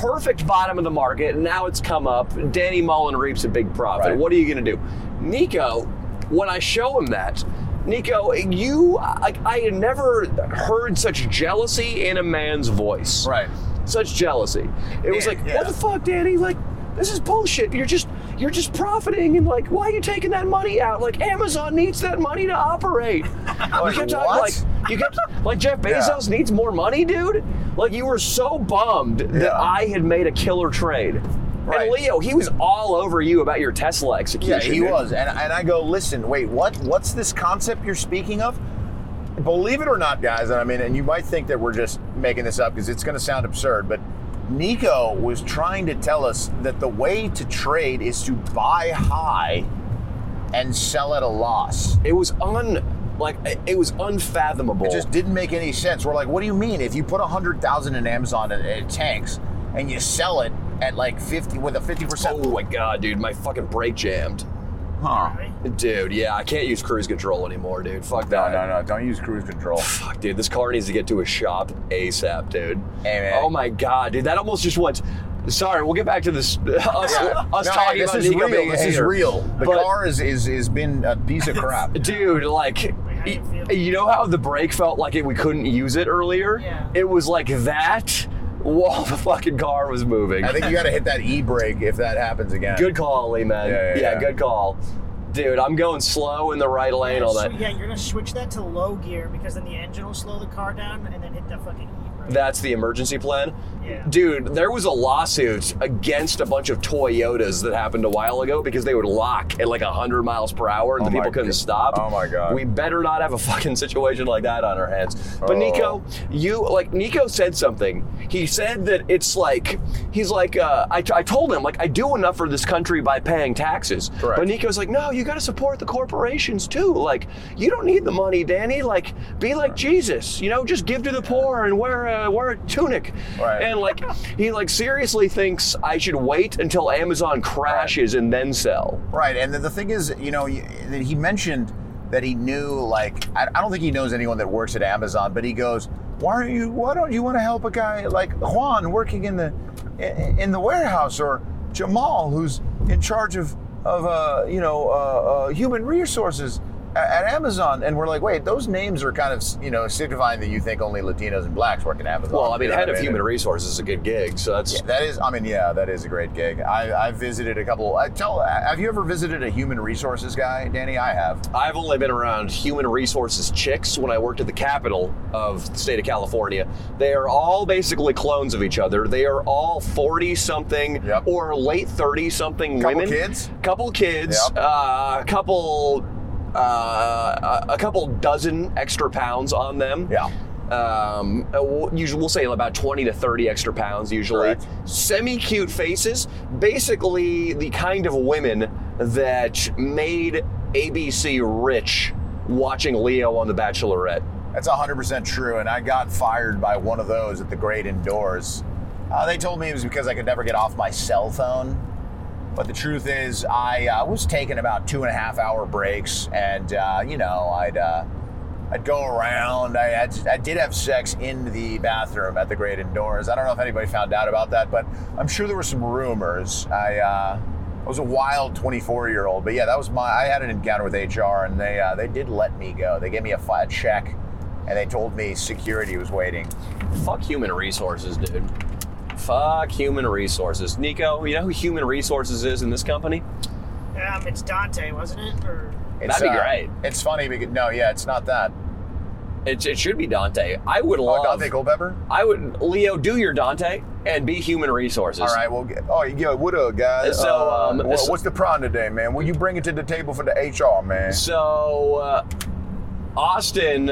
Perfect bottom of the market. Now it's come up. Danny Mullen reaps a big profit. Right. What are you going to do? Nico, when I show him that, Nico, you like I had never heard such jealousy in a man's voice. Right. Such jealousy. It was Yeah, like, yeah. what the fuck, Danny? Like, this is bullshit. You're just you're just profiting and like, why are you taking that money out? Like Amazon needs that money to operate. Like, you kept talking what? like you kept like Jeff Bezos needs more money, dude. Like you were so bummed that I had made a killer trade. Right. And Leo, he was all over you about your Tesla execution. Yeah, he dude. was. And, and I go, listen, wait, what? What's this concept you're speaking of? Believe it or not, guys, and I mean, and you might think that we're just making this up because it's going to sound absurd, but Nico was trying to tell us that the way to trade is to buy high and sell at a loss. It was un like it was unfathomable. It just didn't make any sense. We're like, what do you mean? If you put a hundred thousand in Amazon at, at tanks and you sell it at like fifty with a fifty percent, oh my god, dude, my fucking brake jammed. huh? Right? Dude, yeah, I can't use cruise control anymore, dude. Fuck that. no, no! No. Don't use cruise control. Fuck, dude, this car needs to get to a shop ASAP, dude. Hey, man. Oh my god, dude, that almost just went. Sorry, we'll get back to this. Us, Yeah. us No, talking this about is Nico real. being a This is real. The But- car is is is been a piece of crap. Dude, like, you you know how the brake felt like it, we couldn't use it earlier? Yeah. It was like that while the fucking car was moving. I think you got to hit that e brake if that happens again. Good call, Lee, man. Yeah, yeah, yeah. good call. Dude, I'm going slow in the right lane so- that. yeah, you're gonna switch that to low gear because then the engine will slow the car down and then hit the fucking e brake. That's the emergency plan. Yeah. Dude, there was a lawsuit against a bunch of Toyotas that happened a while ago because they would lock at like 100 miles per hour and Oh the people couldn't God. stop. Oh my God. We better not have a fucking situation like that on our hands. But Oh. Nico, you, like, Nico said something. He said that it's like, he's like, uh, I, I told him, like, I do enough for this country by paying taxes. Correct. But Nico's like, no, you got to support the corporations too. Like, you don't need the money, Danny. Like, be like Jesus. You know, just give to the poor and wear a, wear a tunic. Right. And like, he like seriously thinks I should wait until Amazon crashes and then sell. Right, and the, the thing is, you know, he mentioned that he knew, like, I, I don't think he knows anyone that works at Amazon, but he goes, "Why aren't you? Why don't you want to help a guy like Juan working in the in the warehouse, or Jamal who's in charge of of uh, you know uh, uh, human resources at, Amazon?" And we're like, "Wait, those names are kind of you know signifying that you think only Latinos and blacks work at Amazon." Well, I mean, You know head of human resources is a good gig, so that's Yeah, that is. I mean, yeah, that is a great gig. I, I've visited a couple. I tell. Have you ever visited a human resources guy, Danny? I have. I've only been around human resources chicks when I worked at the capital of the state of California. They are all basically clones of each other. They are all 40 something Yep. or late 30 something women. kids? Couple kids. Yep. Uh, a couple. Uh, a couple dozen extra pounds on them. Yeah. Um, uh, we'll- usually we'll say about 20 to 30 extra pounds usually. Semi cute faces, basically the kind of women that made ABC rich watching Leo on The Bachelorette. That's 100% true. And I got fired by one of those at the Great Indoors. Uh, they told me it was because I could never get off my cell phone. But the truth is, I uh, was taking about two and a half hour breaks, and uh, you know, I'd uh, I'd go around. I, had, I did have sex in the bathroom at the Great Indoors. I don't know if anybody found out about that, but I'm sure there were some rumors. I uh, I was a wild 24 year old, but yeah, that was my. I had an encounter with HR, and they uh, they did let me go. They gave me a, a check, and they told me security was waiting. Fuck human resources, dude. Fuck human resources. Nico, you know who human resources is in this company? Um, it's Dante, wasn't it? Or It's, That'd be uh, great. It's funny because no, yeah, it's not that. It, it should be Dante. I would Oh, love. Daunte Culpepper. I would Leo do your Dante and be human resources. All right, well, get- oh, yeah, what up, guys? So, Uh, um, wha- so- what's the problem today, man? Will you bring it to the table for the HR, man? So, uh, Austin,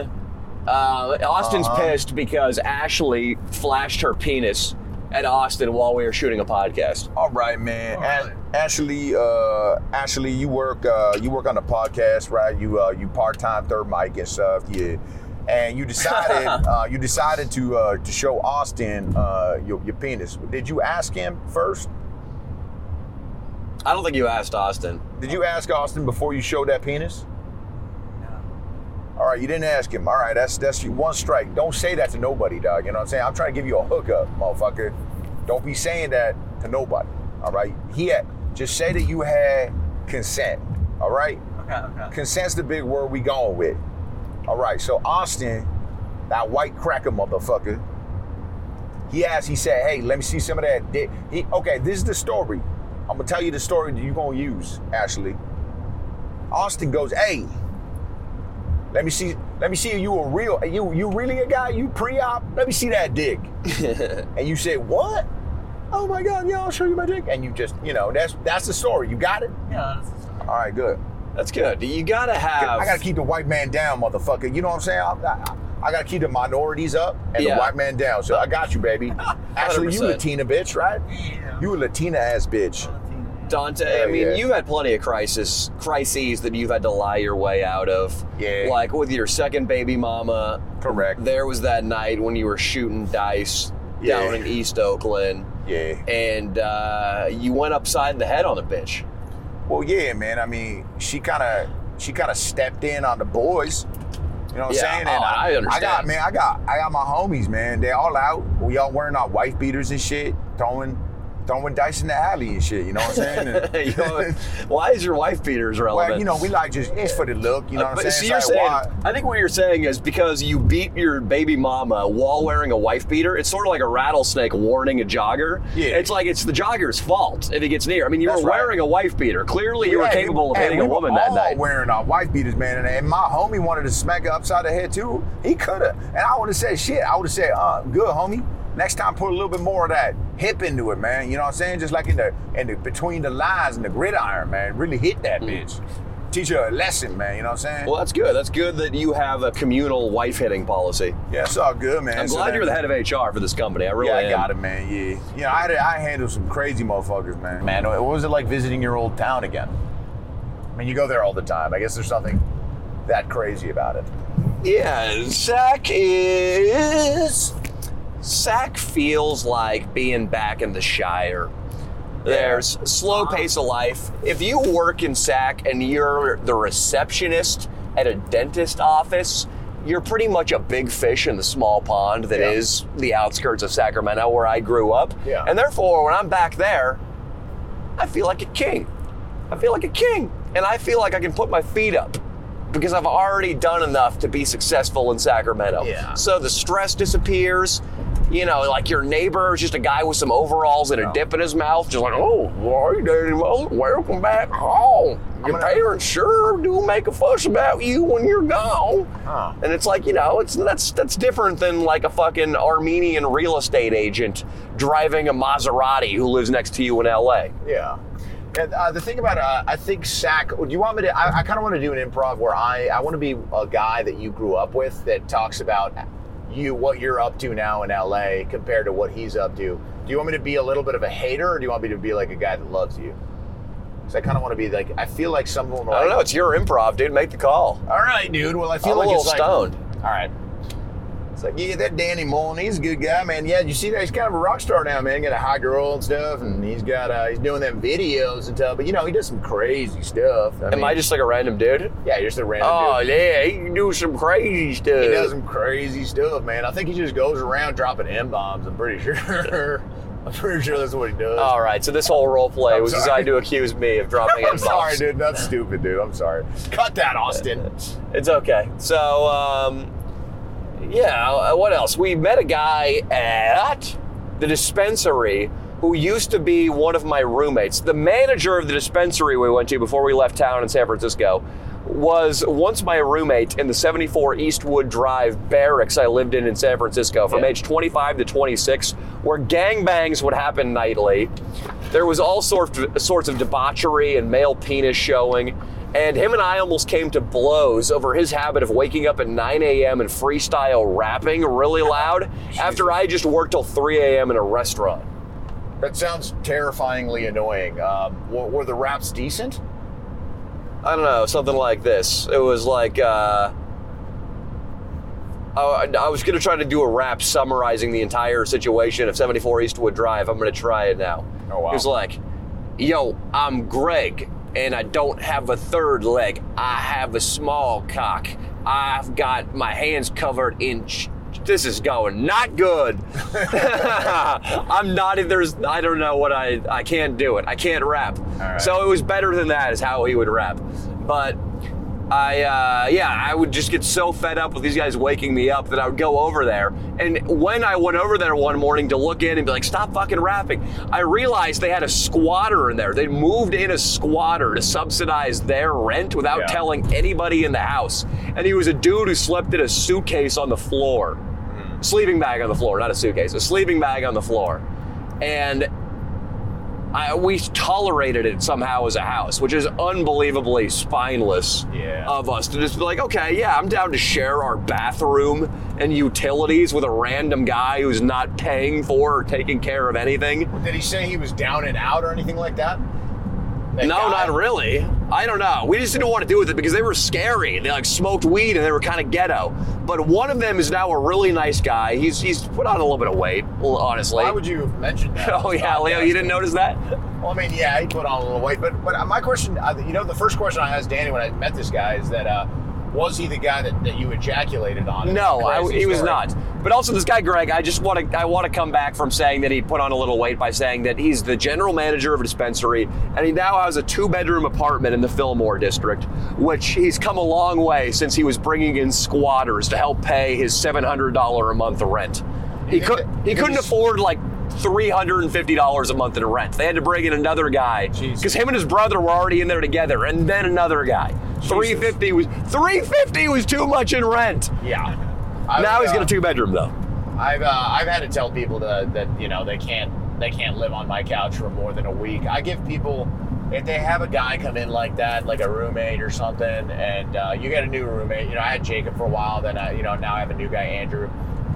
uh, Austin's Uh-huh. pissed because Ashley flashed her penis at Austin while we were shooting a podcast. All right, man. All right. A- Ashley, uh, Ashley, you work, uh, you work on the podcast, right? You, uh, you part time third mic and stuff, yeah. And you decided, uh, you decided to uh, to show Austin uh, your, your penis. Did you ask him first? I don't think you asked Austin. Did you ask Austin before you showed that penis? All right, you didn't ask him. All right, that's that's one strike. Don't say that to nobody, dog. You know what I'm saying? I'm trying to give you a hookup, motherfucker. Don't be saying that to nobody. All right. He had, just say that you had consent. All right. Okay, okay. Consent's the big word we going with. All right. So Austin, that white cracker motherfucker. He asked. He said, "Hey, let me see some of that dick." He, okay, this is the story. I'm gonna tell you the story that you're gonna use, Ashley. Austin goes, "Hey, let me see. Let me see if you a real. You you really a guy? You pre-op? Let me see that dick." and you said, "What? Oh my God, yeah, I'll show you my dick." And you just, you know, that's that's the story. You got it. Yeah, that's the story. All right, good. That's good. You gotta have. I gotta keep the white man down, motherfucker. You know what I'm saying? I, I, I gotta keep the minorities up and Yeah. the white man down. So I got you, baby. Actually, you 100%. Latina bitch, right? Yeah. You a Latina ass bitch. Dante, I mean, yeah. you've had plenty of crisis crises that you've had to lie your way out of. Yeah. Like with your second baby mama. Correct. There was that night when you were shooting dice Yeah. down in East Oakland, Yeah. and uh, you went upside the head on a bitch. Well, yeah, man. I mean, she kind of she kind of stepped in on the boys. You know what Yeah, I'm saying? oh, I understand. I got man. I got I got my homies, man. They all out. We all wearing our wife beaters and shit, throwing throwing dice in the alley and shit. You know what I'm saying? And- You know, why is your wife beaters relevant? well, you know, we like just it's for the look. You know what but I'm saying? so you're It's saying, why- I think what you're saying is because you beat your baby mama while wearing a wife beater, it's sort of like a rattlesnake warning a jogger. Yeah. It's like it's the jogger's fault if he gets near. I mean, you That's were right. wearing a wife beater. Clearly, you were capable of hitting we a woman that night. wearing our wife beaters, man. And, and my homie wanted to smack her upside the head too. He could have, and I would have said, "Shit," I would have said, "Uh, good, homie. Next time, put a little bit more of that hip into it, man. You know what I'm saying? Just like in the in the between the lines and the gridiron, man. Really hit that bitch. Teach her a lesson, man. You know what I'm saying? Mm. Well, that's good. That's good that you have a communal wife hitting policy. yeah, it's all good, man. I'm So glad then- you're the head of HR for this company. I really yeah, I am. got it, man. Yeah, you know, I had to, I handled some crazy motherfuckers, man. Man, what was it like visiting your old town again? I mean, you go there all the time. I guess there's nothing that crazy about it. Yeah, Sac is. Sac feels like being back in the Shire. There's a slow uh-huh. pace of life. If you work in SAC and you're the receptionist at a dentist office, you're pretty much a big fish in the small pond that is Yeah. the outskirts of Sacramento where I grew up. Yeah. And therefore, when I'm back there, I feel like a king. I feel like a king. And I feel like I can put my feet up because I've already done enough to be successful in Sacramento. Yeah. So the stress disappears. You know, like your neighbor is just a guy with some overalls and a Yeah. dip in his mouth, just like, oh, hey, Daddy Mo, welcome back home. Your gonna- parents sure do make a fuss about you when you're gone. Huh. And it's like, you know, it's that's that's different than like a fucking Armenian real estate agent driving a Maserati who lives next to you in LA. Yeah. And uh, the thing about uh, I think Sac. Do you want me to? I, I kind of want to do an improv where I I want to be a guy that you grew up with that talks about you what you're up to now in LA compared to what he's up to. Do you want me to be a little bit of a hater, or do you want me to be like a guy that loves you? Because I kind of want to be like I feel like someone. I don't know. It's your improv, dude. Make the call. All right, dude. Well, I feel I'm like a little it's like, stoned. All right. It's like, yeah, that Danny Mullen, he's a good guy, man. Yeah, you see that? He's kind of a rock star now, man. He got a high girl and stuff, and he's got uh, he's doing them videos and stuff. But you know, he does some crazy stuff. I Am mean, I just like a random dude? Yeah, you're just a random Oh dude. yeah, he can do some crazy stuff. He does some crazy stuff, man. I think he just goes around dropping m bombs. I'm pretty sure. I'm pretty sure that's what he does. All right, so this whole role play I'm was sorry. designed to accuse me of dropping M bombs. I'm sorry, dude. That's stupid, dude. I'm sorry. Cut that, Austin. It's okay. So, um, yeah, uh, what else? We met a guy at the dispensary who used to be one of my roommates. The manager of the dispensary we went to before we left town in San Francisco was once my roommate in the 74 Eastwood Drive barracks I lived in in San Francisco from Yeah. age 25 to 26, where gangbangs would happen nightly. There was all sorts sorts of debauchery and male penis showing. And him and I almost came to blows over his habit of waking up at 9 a.m. and freestyle rapping really loud after I just worked till 3 a.m. in a restaurant. That sounds terrifyingly annoying. Um, were, were the raps decent? I don't know, something like this. It was like, uh, I, I was going to try to do a rap summarizing the entire situation of 74 Eastwood Drive. I'm going to try it now. Oh, wow. It was like, yo, I'm Greg, and I don't have a third leg. I have a small cock. I've got my hands covered in. Ch- this is going not good. I'm not. There's. I don't know what I. I can't do it. I can't rap. right. So it was better than that. Is how he would rap. But I, uh, yeah, I would just get so fed up with these guys waking me up that I would go over there. And when I went over there one morning to look in and be like, stop fucking rapping, I realized they had a squatter in there. They'd moved in a squatter to subsidize their rent without Yeah. telling anybody in the house. And he was a dude who slept in a suitcase on the floor. Sleeping bag on the floor, not a suitcase, a sleeping bag on the floor. And I, we tolerated it somehow as a house, which is unbelievably spineless Yeah. of us to just be like, okay, yeah, I'm down to share our bathroom and utilities with a random guy who's not paying for or taking care of anything. Did he say he was down and out or anything like that? That no, guy? not really. I don't know. We just didn't want to do with it because they were scary. They like smoked weed and they were kind of ghetto. But one of them is now a really nice guy. He's he's put on a little bit of weight, honestly. Why would you have mentioned that? oh yeah, Leo, you didn't notice that? Well, I mean, yeah, he put on a little weight, but but my question, you know, the first question I asked Danny when I met this guy is that uh, was he the guy that, that you ejaculated on? No, I, he was not. But also, this guy Greg, I just want to I want to come back from saying that he put on a little weight by saying that he's the general manager of a dispensary, and he now has a two bedroom apartment in the Fillmore district, which he's come a long way since he was bringing in squatters to help pay his seven hundred dollar a month rent. He could he couldn't afford like. Three hundred and fifty dollars a month in rent. They had to bring in another guy because him and his brother were already in there together, and then another guy. Three fifty was three fifty was too much in rent. Yeah. I Now he's got uh, a two bedroom though. I've uh, I've had to tell people to, that you know they can't they can't live on my couch for more than a week. I give people if they have a guy come in like that, like a roommate or something, and uh, you get a new roommate. You know, I had Jacob for a while, then I, you know now I have a new guy, Andrew,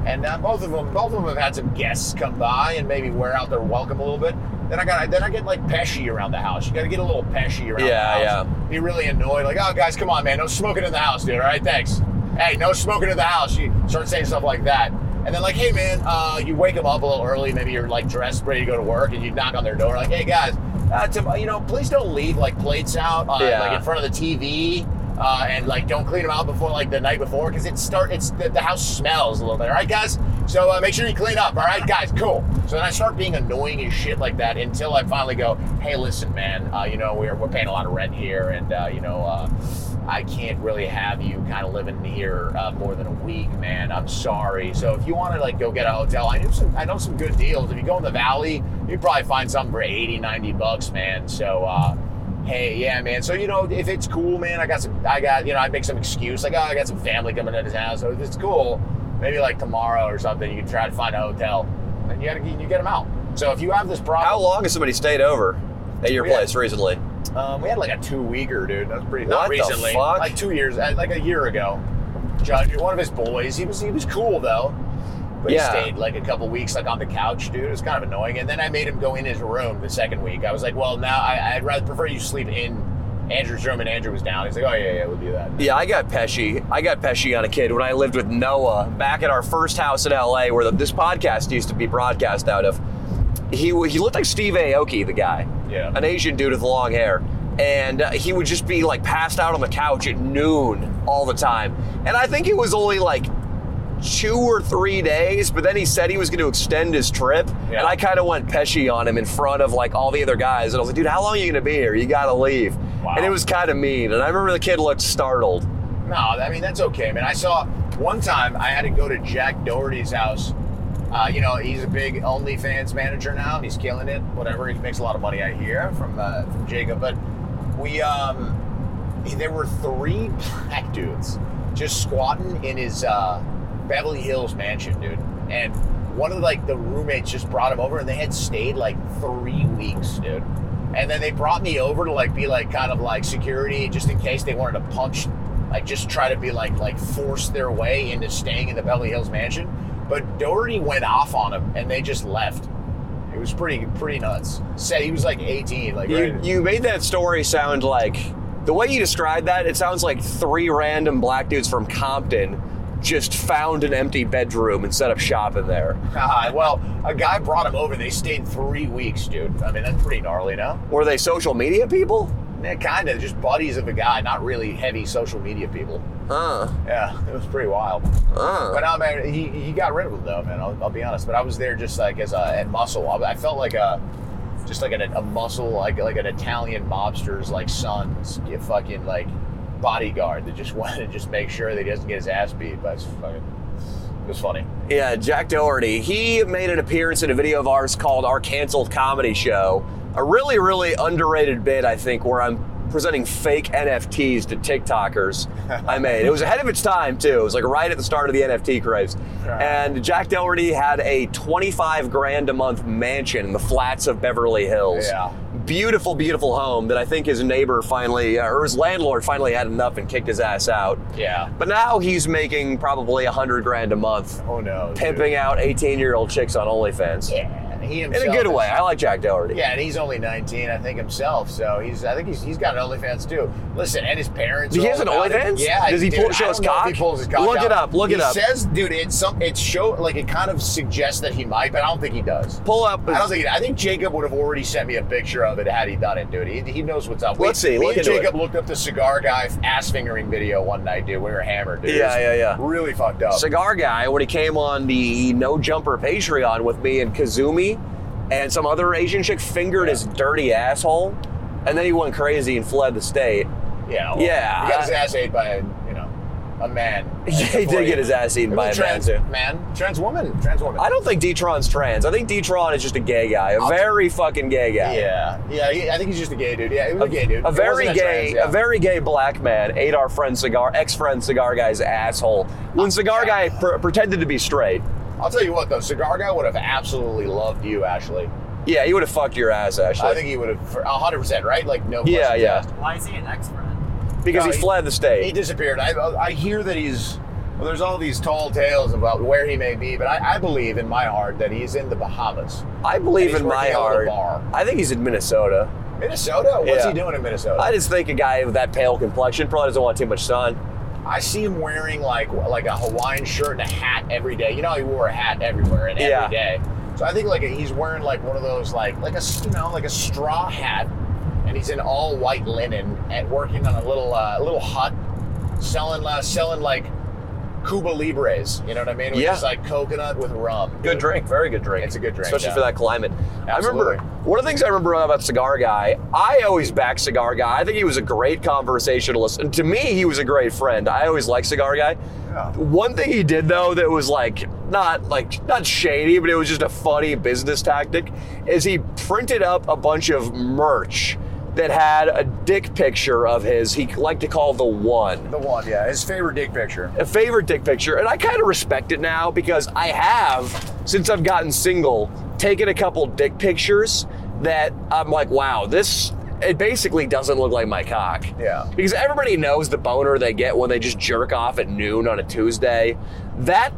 and uh, both of them both of them have had some guests come by and maybe wear out their welcome a little bit. Then I got then I get like peshy around the house. You got to get a little peshy around Yeah, the house. Yeah. Be really annoyed, like, oh guys, come on, man, no smoking in the house, dude. All right, thanks. Hey, no smoking in the house. You start saying stuff like that. And then like, hey man, uh, you wake them up a little early. Maybe you're like dressed, ready to go to work, and you knock on their door, like, hey guys, uh, to, you know, please don't leave like plates out, uh, Yeah. like in front of the TV, uh, and like don't clean them out before like the night before, because it start it's the, the house smells a little bit. All right, guys. So uh, make sure you clean up. All right, guys. Cool. So then I start being annoying as shit like that until I finally go, hey, listen, man. Uh, you know we're we're paying a lot of rent here, and uh, you know. Uh, I can't really have you kind of living here uh, more than a week, man. I'm sorry. So if you want to like go get a hotel, I know some I know some good deals. If you go in the valley, you probably find something for 80, 90 bucks, man. So uh hey, yeah, man. So you know, if it's cool, man, I got some I got, you know, I make some excuse like, oh, I got some family coming to this house. So if it's cool, maybe like tomorrow or something, you can try to find a hotel. And you gotta you get them out. So if you have this problem How long has somebody stayed over at your We had- place recently? um, we had like a two weeker, dude. That's pretty. What Not recently, like two years, uh, like a year ago. Judge, one of his boys. He was he was cool though, but Yeah. he stayed like a couple weeks, like on the couch, dude. It was kind of annoying. And then I made him go in his room the second week. I was like, well, now I, I'd rather prefer you sleep in Andrew's room, and Andrew was down. He's like, oh yeah, yeah, we'll do that. Yeah, I got Pesci. I got Pesci on a kid when I lived with Noah back at our first house in LA where the, this podcast used to be broadcast out of. He he looked like Steve Aoki, the guy, Yeah. an Asian dude with long hair, and uh, he would just be like passed out on the couch at noon all the time. And I think it was only like two or three days, but then he said he was going to extend his trip, Yeah. and I kind of went Pesci on him in front of like all the other guys, and I was like, dude, how long are you going to be here? You got to leave. Wow. And it was kind of mean, and I remember the kid looked startled. No, I mean that's okay, man. I saw one time I had to go to Jack Doherty's house. Uh, you know, he's a big OnlyFans manager now. He's killing it. Whatever, he makes a lot of money. I hear from uh, from Jacob. But we, um, there were three black dudes just squatting in his uh, Beverly Hills mansion, dude. And one of like the roommates just brought him over, and they had stayed like three weeks, dude. And then they brought me over to like be like kind of like security, just in case they wanted to punch, like just try to be like like force their way into staying in the Beverly Hills mansion. But Doherty went off on him, and they just left. It was pretty pretty nuts. Said he was like 18, like You, right- you made that story sound like the way you described that. It sounds like three random black dudes from Compton just found an empty bedroom and set up shop in there. Ah, well, a guy brought him over. They stayed three weeks, dude. I mean, that's pretty gnarly, no? Were they social media people? Yeah, kind of. Just buddies of a guy, not really heavy social media people. Uh, Yeah, it was pretty wild. uh. But no, man, he, he got rid of him though, man. I'll, I'll be honest. But I was there just like as a and muscle. I, I felt like a just like an, a muscle, like like an Italian mobster's like son's you fucking like bodyguard that just wanted to just make sure that he doesn't get his ass beat. But it's fucking, it was funny. Yeah, Jack Doherty. He made an appearance in a video of ours called Our Canceled Comedy Show. A really, really underrated bit, I think, where I'm presenting fake NFTs to TikTokers I made. It was ahead of its time too. It was like right at the start of the NFT craze. And Jack Doherty had a 25 grand a month mansion in the flats of Beverly Hills. Yeah. Beautiful, beautiful home that I think his neighbor finally, uh, or his landlord finally had enough and kicked his ass out. Yeah. But now he's making probably a hundred grand a month, Oh no. dude. pimping out 18 year old chicks on OnlyFans. Yeah. And He In a good is- way. I like Jack Doherty. Yeah, and he's only 19, I think himself. So he's, I think he's, he's got an OnlyFans too. Listen, and his parents. He has an. OnlyFans? Yeah. Does he dude, pull- show his don't know if cock? He pulls his cock Look it up, look it he up. says, dude, it's some, it's show like it kind of suggests that he might, but I don't think he does. Pull up. I don't think. He, I think Jacob would have already sent me a picture of it had he done it, dude. He, he knows what's up. Let's we, see, Me look and Jacob it. looked up the cigar guy ass fingering video one night, dude. We were hammered, dude. Yeah, yeah, yeah. Really fucked up. Cigar Guy, when he came on the No Jumper Patreon with me and Kazumi and some other Asian chick fingered his dirty asshole, and then he went crazy and fled the state. yeah. well, Yeah, He got his ass ate by a, you know, a man. he did get his ass eaten by a was man, too. Man, trans woman, trans woman. I don't think D-Tron's trans. I think D-Tron is just a gay guy, a I'll- very fucking gay guy. Yeah, yeah. He, I think he's just a gay dude. Yeah, he was a, gay dude. A very wasn't gay, trans, yeah. a very gay black man ate our friend Cigar, ex-friend Cigar Guy's asshole. When ah, Cigar Guy pr- pretended to be straight, I'll tell you what though, cigar guy would have absolutely loved you, Ashley. yeah, he would have fucked your ass, Ashley. I think he would have, for hundred percent, right? Like no. Yeah, questions yeah. asked. Why is he an ex-friend? because No, he he- fled the state. He disappeared. I, I hear that he's. Well, there's all these tall tales about where he may be, but I, I believe in my heart that he's in the Bahamas, I believe he's in my working at a little heart. bar. I think he's in Minnesota. Minnesota. What's Yeah. he doing in Minnesota? I just think a guy with that pale complexion probably doesn't want too much sun. I see him wearing like like a Hawaiian shirt and a hat every day. You know, he wore a hat everywhere and Yeah. every day. So I think like he's wearing like one of those like like a you know like a straw hat, and he's in all white linen and working on a little uh, little hut, selling uh, selling like Cuba Libres. You know what I mean? Which Yeah. is like coconut with rum. Good drink, very good drink. It's a good drink, especially yeah. for that climate. I remember one of the things I remember about Cigar Guy. I always backed Cigar Guy. I think he was a great conversationalist, and to me, he was a great friend. I always liked Cigar Guy. Yeah. One thing he did though that was like not like not shady, but it was just a funny business tactic, is he printed up a bunch of merch that had a dick picture of his. He liked to call the one The one, yeah, his favorite dick picture. a favorite dick picture, and I kind of respect it now because I have, since I've gotten single, taken a couple dick pictures that I'm like, wow, this it basically doesn't look like my cock. Yeah. Because everybody knows the boner they get when they just jerk off at noon on a Tuesday. That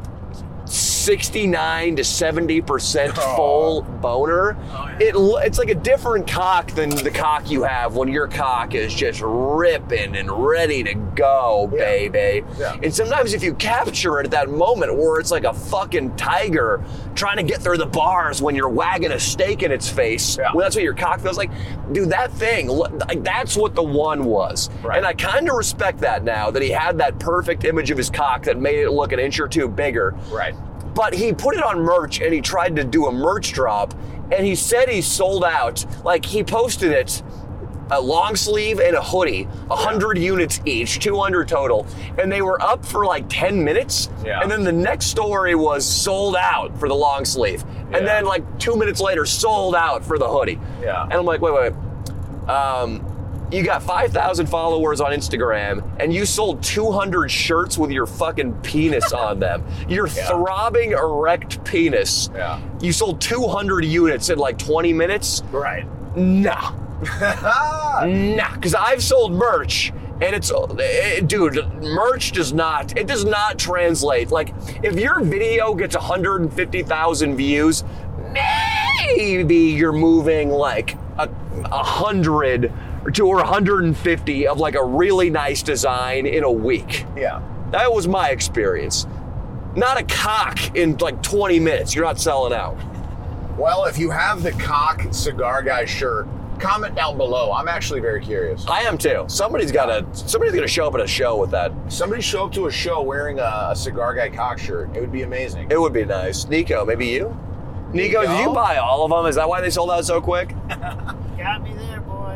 69 to 70% Oh. full boner, Oh, yeah. it it's like a different cock than the cock you have when your cock is just ripping and ready to go, Yeah. baby. Yeah. And sometimes if you capture it at that moment where it's like a fucking tiger trying to get through the bars when you're wagging a steak in its face, well, that's what your cock feels like. Dude, that thing, like, that's what the one was. Right. And I kind of respect that now that he had that perfect image of his cock that made it look an inch or two bigger. Right. But he put it on merch and he tried to do a merch drop and he said he sold out. Like he posted it a long sleeve and a hoodie, 100 units each, 200 total, and they were up for like 10 minutes. Yeah. And then the next story was sold out for the long sleeve. Yeah. And then like 2 minutes later sold out for the hoodie. Yeah. And I'm like, "Wait, wait. wait. Um you got 5,000 followers on Instagram and you sold 200 shirts with your fucking penis on them. Your Yeah. throbbing erect penis. Yeah. You sold 200 units in like 20 minutes? Right. Nah. Nah, because I've sold merch and it's, eh, dude, merch does not, it does not translate. Like, if your video gets 150,000 views, maybe you're moving like a, a hundred or two or 150 of like a really nice design in a week. yeah. That was my experience. Not a cock in like 20 minutes. You're not selling out. Well, if you have the cock cigar guy shirt, comment down below. I'm actually very curious. I am too. Somebody's got to. Somebody's gonna show up at a show with that. Somebody show up to a show wearing a, a cigar guy cock shirt. It would be amazing. It would be nice. Nico, maybe you. Nico, did you buy all of them? Is that why they sold out so quick? Got me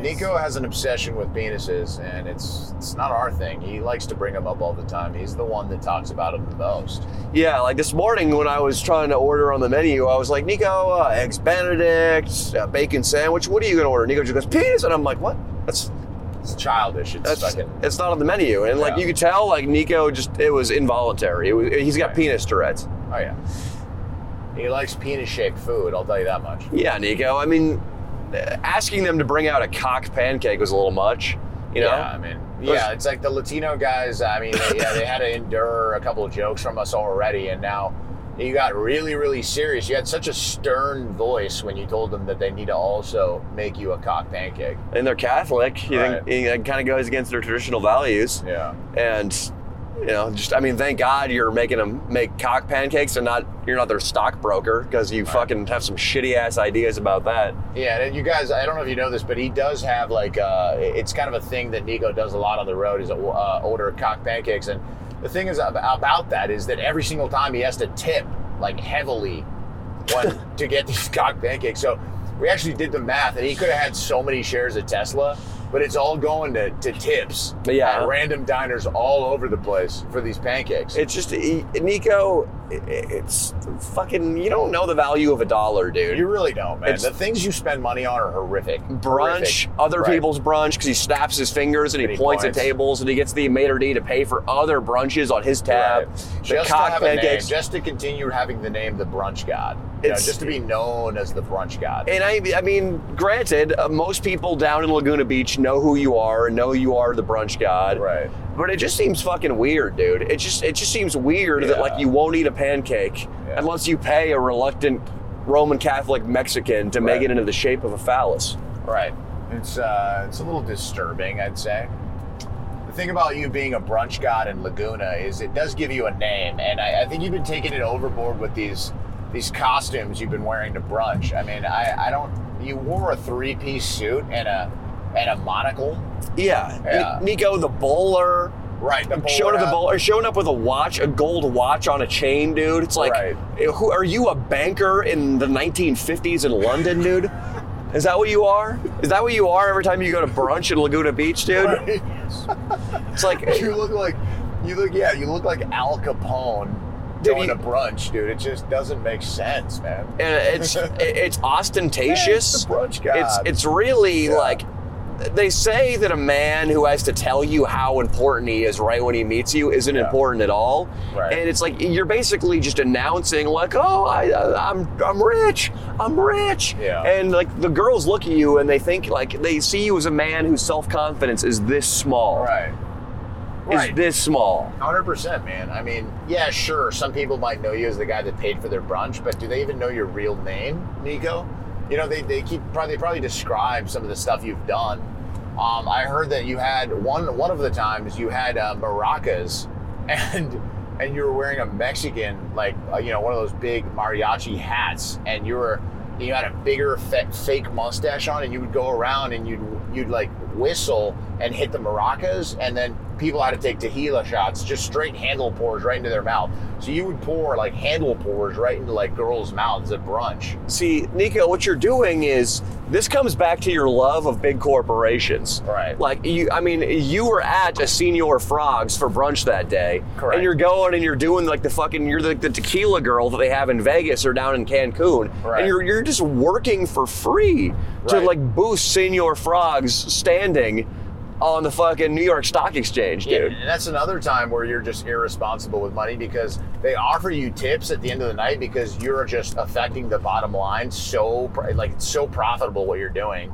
Nico has an obsession with penises, and it's it's not our thing. He likes to bring them up all the time. He's the one that talks about them the most. Yeah, like this morning when I was trying to order on the menu, I was like, Nico, uh, eggs Benedict, uh, bacon sandwich. What are you gonna order? Nico just goes penis, and I'm like, what? That's It's childish. It's That's fucking. it's not on the menu, and like Yeah. you could tell, like Nico just it was involuntary. It was, he's got Right. penis Tourette's. Oh yeah. He likes penis-shaped food. I'll tell you that much. Yeah, Nico. I mean, asking them to bring out a cock pancake was a little much. You know, Yeah, I mean, yeah, it's like the Latino guys. I mean, they, yeah, they had to endure a couple of jokes from us already, and now you got really, really serious. You had such a stern voice when you told them that they need to also make you a cock pancake. and they're Catholic. You Right. think it kind of goes against their traditional values, Yeah. and you know, just I mean, thank God you're making them make cock pancakes and not you're not their stockbroker because you Right. fucking have some shitty ass ideas about that. Yeah, and you guys, I don't know if you know this, but he does have like, uh, it's kind of a thing that Nico does a lot on the road is uh, order cock pancakes. And the thing is about that is that every single time he has to tip like heavily when, to get these cock pancakes. So we actually did the math, and he could have had so many shares of Tesla, but it's all going to, to tips Yeah. at random diners all over the place for these pancakes. It's just Nico. It's fucking. You don't know the value of a dollar, dude. you really don't, man. It's- the things you spend money on are horrific. brunch, Horrific. other Right. people's brunch, because he snaps his fingers and he, And he points, points. at tables and he gets the maitre d to pay for other brunches on his tab. Right. The Just to cock a name, just to continue having the name the Brunch God. You know, just to be known as the Brunch God. And I, I mean, granted, uh, most people down in Laguna Beach know who you are and know you are the brunch god. right. But it just seems fucking weird, dude. It just it just seems weird that like you won't eat a pancake Yeah. unless you pay a reluctant Roman Catholic Mexican to make it into the shape of a phallus. Right. It's uh, it's a little disturbing, I'd say. The thing about you being a brunch god in Laguna is it does give you a name, and I, I think you've been taking it overboard with these these costumes you've been wearing to brunch. I mean, I, I don't. You wore a three piece suit and a and a monocle. Yeah. Yeah. Ni- Nico the bowler. Right. The showing up the hat. bowler, showing up with a watch, a gold watch on a chain, dude. It's like, Right. Eh, who are you, a banker in the 1950s in London, dude? Is that what you are? Is that what you are every time you go to brunch at Laguna Beach, dude? Right. It's like, you look like you look yeah you look like Al Capone Dude, going you- to brunch, dude. It just doesn't make sense, man. and it's it's ostentatious. It's the brunch god. It's it's really Yeah. like they say that a man who has to tell you how important he is right when he meets you isn't Yeah. important at all. Right. And it's like you're basically just announcing like, "Oh, I, uh, I'm I'm rich. I'm rich." Yeah. And like the girls look at you and they think like they see you as a man whose self-confidence is this small. right. Is Right. this small. Hundred percent, man. I mean, yeah, sure. Some people might know you as the guy that paid for their brunch, but do they even know your real name, Nico? You know, they, they keep probably probably describe some of the stuff you've done. Um, I heard that you had one one of the times you had uh, maracas, and and you were wearing a Mexican like uh, you know one of those big mariachi hats, and you were you had a bigger fa- fake mustache on, and you would go around and you'd you'd like whistle and hit the maracas, and then people had to take tequila shots, just straight handle pours right into their mouth. So you would pour like handle pours right into like girls' mouths at brunch. See, Nico, what you're doing is this comes back to your love of big corporations. Right. Like you, I mean, you were at a Señor Frogs for brunch that day, Correct. and you're going and you're doing like the fucking, you're the, the tequila girl that they have in Vegas or down in Cancun, Right. and you're you're just working for free to like boost Señor Frogs standing on the fucking New York Stock Exchange, Yeah, dude. and that's another time where you're just irresponsible with money because they offer you tips at the end of the night because you're just affecting the bottom line so like it's so profitable what you're doing,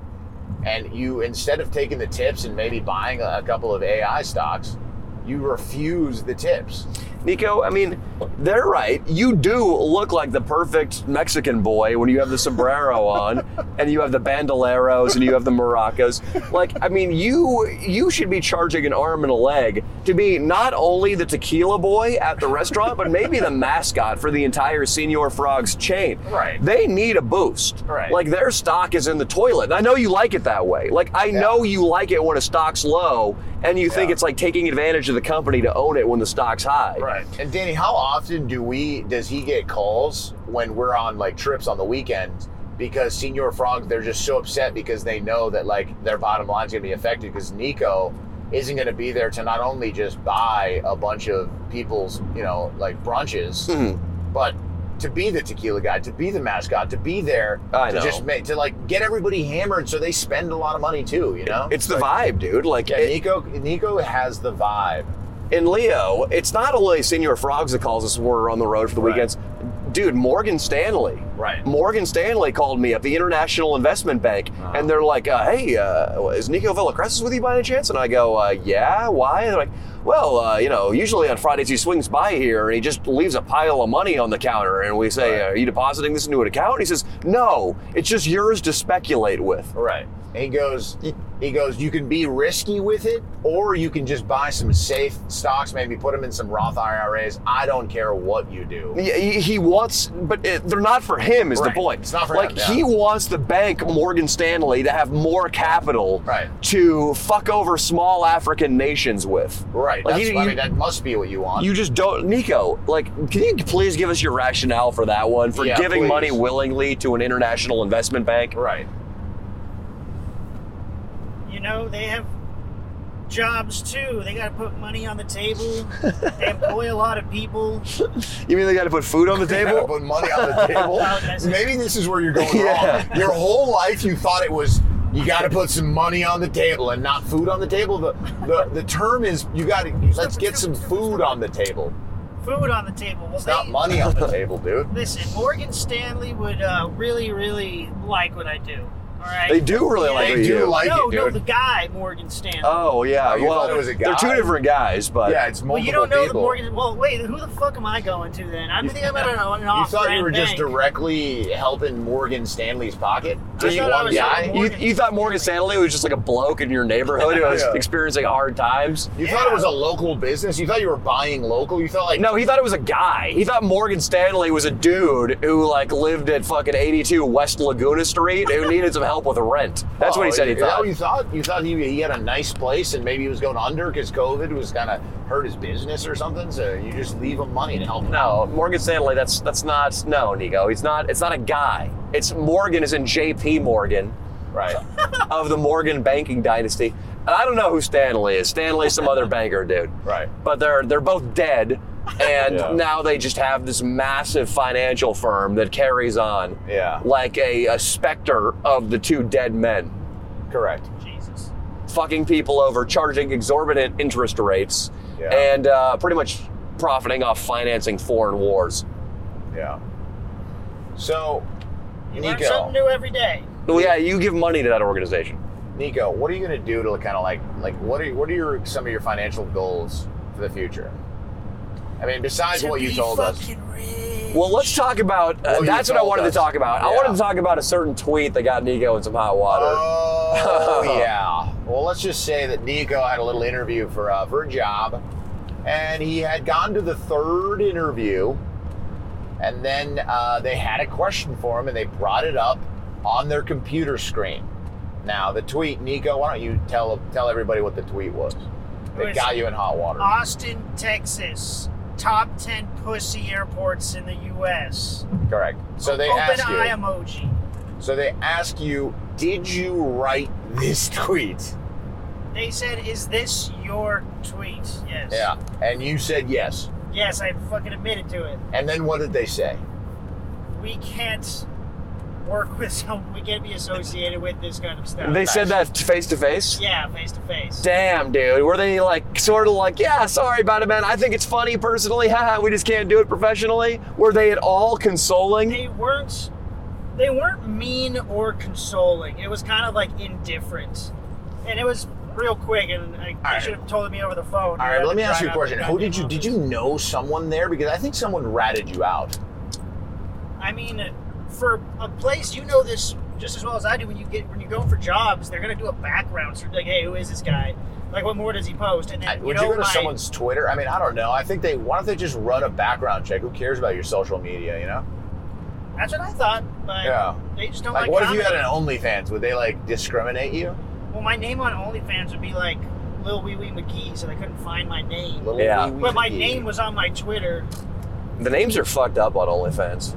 and you instead of taking the tips and maybe buying a couple of AI stocks, you refuse the tips. Nico, I mean, they're right. You do look like the perfect Mexican boy when you have the sombrero on and you have the bandoleros and you have the maracas. Like, I mean, you you should be charging an arm and a leg to be not only the tequila boy at the restaurant, but maybe the mascot for the entire Señor Frogs chain. Right. They need a boost. Right. Like their stock is in the toilet. I know you like it that way. Like I know you like it when a stock's low and you think it's like taking advantage of the company to own it when the stock's high. Right. And Danny, how often do we does he get calls when we're on like trips on the weekend? Because Señor Frog, they're just so upset because they know that like their bottom line's gonna be affected because Nico isn't gonna be there to not only just buy a bunch of people's, you know, like brunches, Mhm. but to be the tequila guy, to be the mascot, to be there, I to know. just make to like get everybody hammered, so they spend a lot of money too. You know, It's the vibe, dude. Like Yeah, it- Nico. Nico has the vibe. In Leo, it's not only Señor Frogs that calls us when we're on the road for the Right. weekends. Dude, Morgan Stanley. Right. Morgan Stanley called me up, the International Investment Bank, Uh-huh. and they're like, uh, "Hey, uh, is Nico Villacreses with you by any chance?" And I go, uh, "Yeah, why?" And they're like, "Well, uh, you know, usually on Fridays he swings by here and he just leaves a pile of money on the counter, and we say, Right. "Are you depositing this into an account?" And he says, "No, it's just yours to speculate with." Right. And he goes, he goes, you can be risky with it, or you can just buy some safe stocks, maybe put them in some Roth IRAs. I don't care what you do. Yeah, He, he wants, but it, they're not for him. Is Right. the point? It's not for like him, yeah. he wants the bank Morgan Stanley to have more capital Right. to fuck over small African nations with. Right. Like, you- I you- mean, that must be what you want. You just don't, Nico. Like, can you please give us your rationale for that one for Yeah, giving please. money willingly to an international investment bank? right. You know, they have jobs too. They got to put money on the table. they employ a lot of people. You mean they got to put food on the You gotta table? put money on the table. Well. Maybe this is where you're going Yeah. wrong. Your whole life you thought it was you got to put some money on the table and not food on the table. The the, the term is you got to let's get some food on the table. Food on the table. Well, It's not they- money on the table, dude. Listen, Morgan Stanley would uh, really, really like what I do. All right. They do really Yeah, like They what you do do. like no, it, no, the guy Morgan Stanley. Oh yeah. Oh, well, it was a they're two different guys, but yeah, it's multiple well, you don't know people. the Morgan. Well, wait, who the fuck am I going to then? I'm thinking about an, an You thought you were just directly helping Morgan Stanley's pocket? I Just thought I one guy? You, you thought Morgan Stanley was just like a bloke in your neighborhood who was Yeah. experiencing hard times? You thought it was a local business? You thought you were buying local? You thought like No, he thought it was a guy. He thought Morgan Stanley was a dude who like lived at fucking 82 West Laguna Street who needed some help with rent. That's what he Oh, said he that thought. you thought? You thought he, he had a nice place and maybe he was going under because COVID was kind of hurt his business or something. So you just leave him money to help him out. No, Morgan Stanley. That's that's not no, Nico. He's not. It's not a guy. It's Morgan is in J.P. Morgan Right. of the Morgan banking dynasty. And I don't know who Stanley is. Stanley's some other banker dude. Right. But they're they're both dead, and Yeah. now they just have this massive financial firm that carries on Yeah. like a, a specter of the two dead men, Correct. Jesus. fucking people over, charging exorbitant interest rates, Yeah. and uh, pretty much profiting off financing foreign wars. Yeah. So, You learn something new every day. Well, yeah, you give money to that organization. Nico, what are you going to do to kind of like like what are what are your some of your financial goals for the future? I mean, besides To what you told us. rich. Well, let's talk about. Uh, Well, you that's what I told wanted us. to talk about. I Yeah. wanted to talk about a certain tweet that got Nico in some hot water. Oh yeah. Well, let's just say that Nico had a little interview for uh, for a job, and he had gone to the third interview, and then uh, they had a question for him, and they brought it up on their computer screen. Now the tweet, Nico, why don't you tell tell everybody what the tweet was? That was- got you in hot water. Austin, Texas. Top 10 pussy airports in the U.S. Correct. So they Open ask eye you. emoji. So they ask you, did you write this tweet? They said, "Is this your tweet?" Yes. Yeah. And you said yes. Yes, I fucking admitted to it. And then what did they say? We can't work with some. We can't be associated with this kind of stuff. they said that face to face. Yeah, face to face. Damn, dude. Were they like sort of like, yeah, sorry about it, man. I think it's funny personally. Haha, we just can't do it professionally. Were they at all consoling? They weren't. They weren't mean or consoling. It was kind of like indifferent, and it was real quick. And I, they right. should have told me over the phone. All right, let me ask you a question. Who did you goddamn did you know someone there? Because I think someone ratted you out. I mean, for a place you know this just as well as I do. When you get when you go for jobs, they're gonna do a background search. Like, hey, who is this guy? Like, what more does he post? And I- then you Would know you go to my, someone's Twitter? I mean, I don't know. I think they why don't they just run a background check? Who cares about your social media? You know? That's what I thought, but Yeah. they just don't Like, like. what if you had an. OnlyFans? Would they like discriminate you? Well, my name on OnlyFans would be like Lil Wee Wee McGee, so they couldn't find my name. Little Yeah. wee wee But my McGee. name was on my Twitter. The names are fucked up on OnlyFans.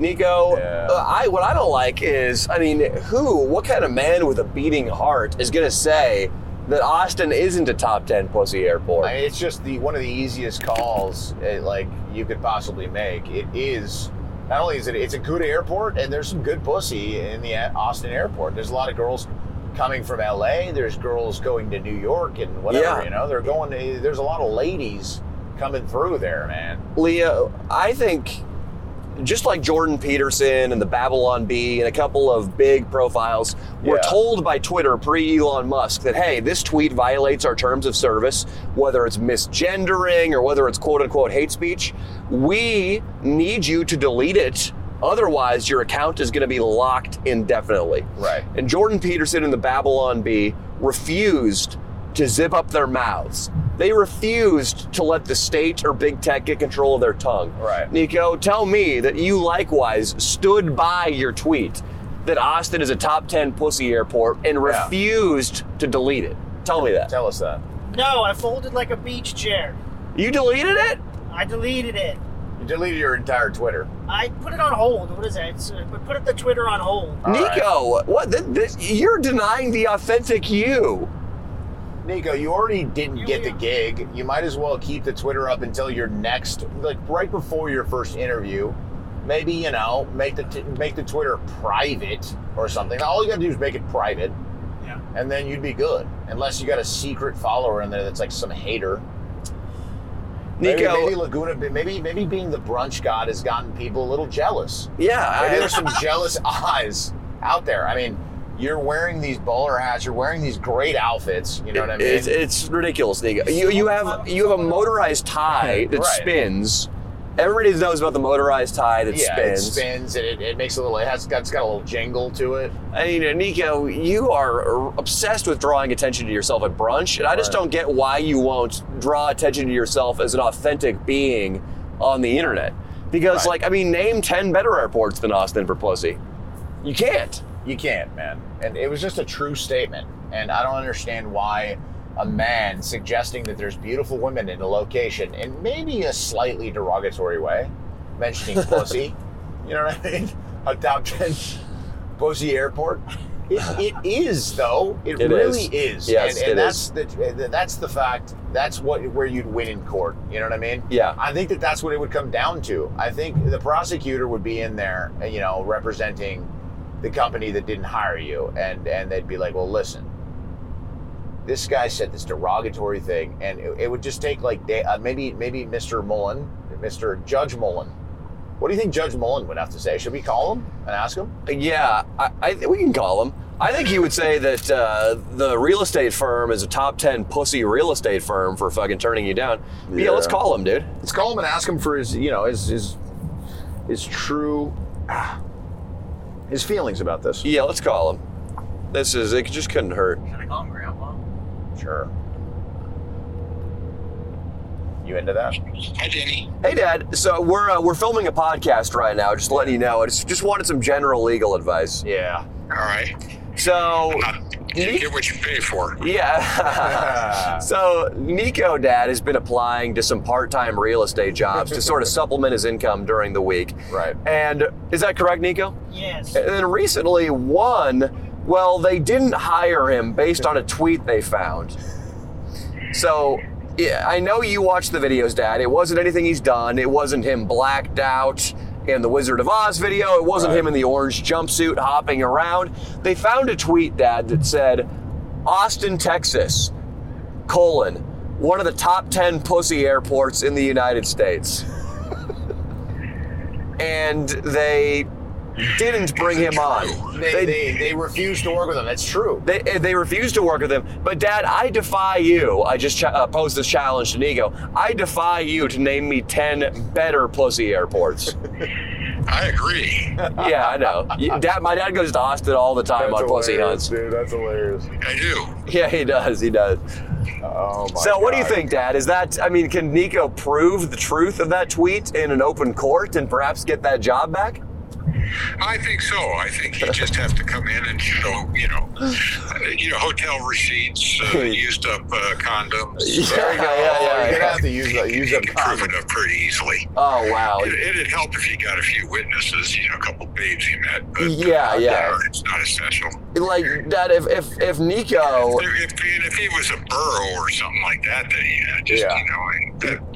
Nico, Yeah. uh, I what I don't like is, I mean, who, what kind of man with a beating heart is gonna say that Austin isn't a top ten pussy airport? I mean, it's just the one of the easiest calls uh, like you could possibly make. It is not only is it it's a good airport, and there's some good pussy in the Austin airport. There's a lot of girls coming from LA. There's girls going to New York and whatever. Yeah. You know, they're going. To, there's a lot of ladies coming through there, man. Leo, I think just like Jordan Peterson and the Babylon Bee and a couple of big profiles were Yeah. told by Twitter pre Elon Musk that, hey, this tweet violates our terms of service, whether it's misgendering or whether it's quote unquote hate speech. We need you to delete it. Otherwise, your account is going to be locked indefinitely. Right. And Jordan Peterson and the Babylon Bee refused to zip up their mouths. They refused to let the state or big tech get control of their tongue. Right. Nico, tell me that you likewise stood by your tweet that Austin is a top 10 pussy airport and Yeah. refused to delete it. Tell me that. Tell us that. No, I folded like a beach chair. You deleted it? I deleted it. You deleted your entire Twitter. I put it on hold. What is that? It's, uh, put up the Twitter on hold. All right. Nico, what? Th- this, you're denying the authentic you. Nico, you already didn't You- get the gig. You might as well keep the Twitter up until your next, like right before your first interview. Maybe you know, make the t- make the Twitter private or something. All you got to do is make it private, Yeah. and then you'd be good. Unless you got a secret follower in there that's like some hater. Maybe, Nico, maybe Laguna, maybe maybe being the brunch god has gotten people a little jealous. yeah, Maybe I, there's some jealous eyes out there. I mean, you're wearing these bowler hats, you're wearing these great outfits. You know what I mean? It's, it's ridiculous, Nico. You you have you have a motorized tie that Right. spins. Everybody knows about the motorized tie that yeah, it spins. spins. And it, it makes a little. It has. It's got a little jingle to it. I mean, Nico, you are obsessed with drawing attention to yourself at brunch, and I just Right. don't get why you won't draw attention to yourself as an authentic being on the internet. Because, Right. like, I mean, name ten better airports than Austin for pussy. You can't. You can't, man. And it was just a true statement. And I don't understand why a man suggesting that there's beautiful women in a location in maybe a slightly derogatory way, mentioning pussy. You know what I mean? A top ten pussy airport. It, it is though. It, It really is. is. Yes, and, and it that's the that's the fact. That's what where you'd win in court. You know what I mean? Yeah. I think that that's what it would come down to. I think the prosecutor would be in there, you know, representing the company that didn't hire you, and and they'd be like, well, listen, this guy said this derogatory thing, and it, it would just take like day, uh, maybe maybe Mr. Mullen, Mr. Judge Mullen. What do you think Judge Mullen would have to say? Should we call him and ask him? Yeah, I, I we can call him. I think he would say that uh, the real estate firm is a top ten pussy real estate firm for fucking turning you down. Yeah, Yeah. let's call him, dude. Let's call him and ask him for his, you know, his his his true ah, his feelings about this. Yeah, let's call him. This is it. Just couldn't hurt. Should I call him Grandpa? Sure. You into that? Hi, Danny. Hey, Dad. So we're uh, we're filming a podcast right now. Just letting you know. I just just wanted some general legal advice. Yeah. All right. So you get what you pay for. yeah. so Nico, Dad, has been applying to some part-time real estate jobs to sort of supplement his income during the week. Right. And is that correct, Nico? Yes. And then recently, one, well, they didn't hire him based on a tweet they found. So, yeah, I know you watched the videos, Dad. It wasn't anything he's done. It wasn't him blacked out in the Wizard of Oz video. It wasn't Right. him in the orange jumpsuit hopping around. They found a tweet, Dad, that said, Austin, Texas, colon, one of the top 10 pussy airports in the United States. and they didn't bring him on. They, they, they refuse to work with him. That's true. They, they refused to work with him. But Dad, I defy you. I just ch- uh, posed this challenge to Nico. I defy you to name me ten better pussy airports. I agree. yeah, I know. Dad, my dad goes to Austin all the time on pussy hunts. dude. That's hilarious. I do. Yeah, he does. He does. Oh my so, what do you think, Dad? Is that? I mean, can Nico prove the truth of that tweet in an open court and perhaps get that job back? I think so. I think you just have to come in and show, you know, uh, you know, hotel receipts, uh, used up uh, condoms. There you go. Yeah, yeah, Oh, yeah, You're yeah. gonna have to use the use up can prove condom. it up pretty easily. Oh wow. It, it'd help if you got a few witnesses, you know, a couple babes you met. But Yeah, yeah. uh, it's not essential. Like that. if if if Nico If, if, if he was a burro or something like that, then yeah, just Yeah. you know, and that,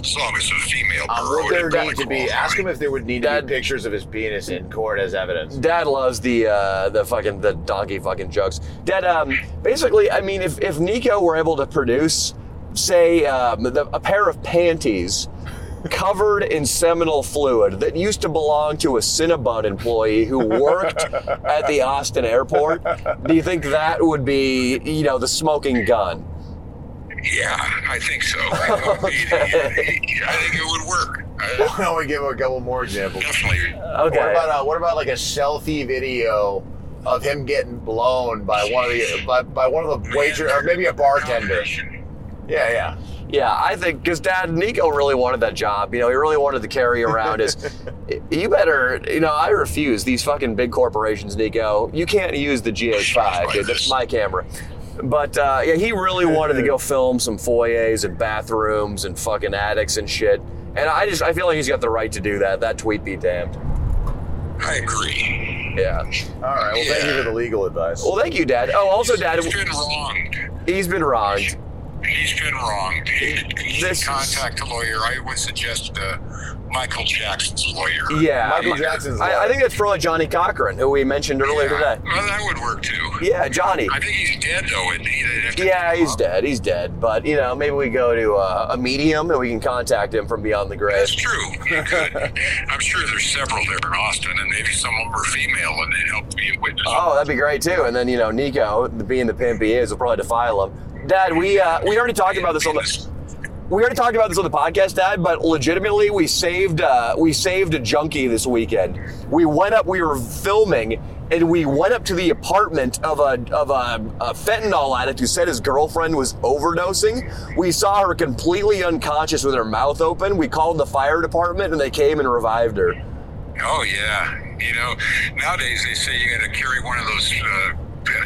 as long as it's a female Um, would there need to be? Ask him if there would need to be pictures of his penis in court as evidence. Dad loves the uh, the fucking the donkey fucking jokes. Dad, um, basically, I mean, if if Nico were able to produce, say, um, the, a pair of panties covered in seminal fluid that used to belong to a Cinnabon employee who worked at the Austin airport, do you think that would be, you know, the smoking gun? Yeah, I think so. I think it would work. Uh, Why don't we give a couple more examples? definitely. Okay. What about uh, what about like a selfie video of him getting blown by one of the by, by one of the waiter or maybe a bartender? Yeah, yeah. Yeah, I think because Dad Nico really wanted that job. You know, he really wanted to carry around his. you better, you know, I refuse these fucking big corporations, Nico. You can't use the GH5, dude. That's my camera. But uh, yeah, he really wanted to go film some foyers and bathrooms and fucking attics and shit. And I just, I feel like he's got the right to do that. That tweet be damned. I agree. Yeah. All right. Well, thank you for the legal advice. Well, thank you, Dad. Oh, also, Dad, He's been wronged. he's been wronged. He's been wrong. He This is- should contact a lawyer. I would suggest uh, Michael Jackson's lawyer. Yeah. Michael Jackson's. I, I think that's probably Johnnie Cochran, who we mentioned earlier today. Well, that would work too. Yeah, Johnnie. I think he's dead though, isn't he? They'd Yeah, he's up. dead. He's dead. But you know, maybe we go to uh, a medium and we can contact him from beyond the grave. That's true. I'm sure there's several there in Austin, and maybe some of them are female, and they'd help be a witness. Oh, that'd be great too. And then you know, Nico, being the pimp he is, will probably defile him. Dad, we uh, we already talked about this on the we already talked about this on the podcast, Dad. But legitimately, we saved uh, we saved a junkie this weekend. We went up. We were filming. And we went up to the apartment of a of a, a fentanyl addict who said his girlfriend was overdosing. We saw her completely unconscious with her mouth open. We called the fire department and they came and revived her. Oh yeah. You know, nowadays they say you got to carry one of those. Uh,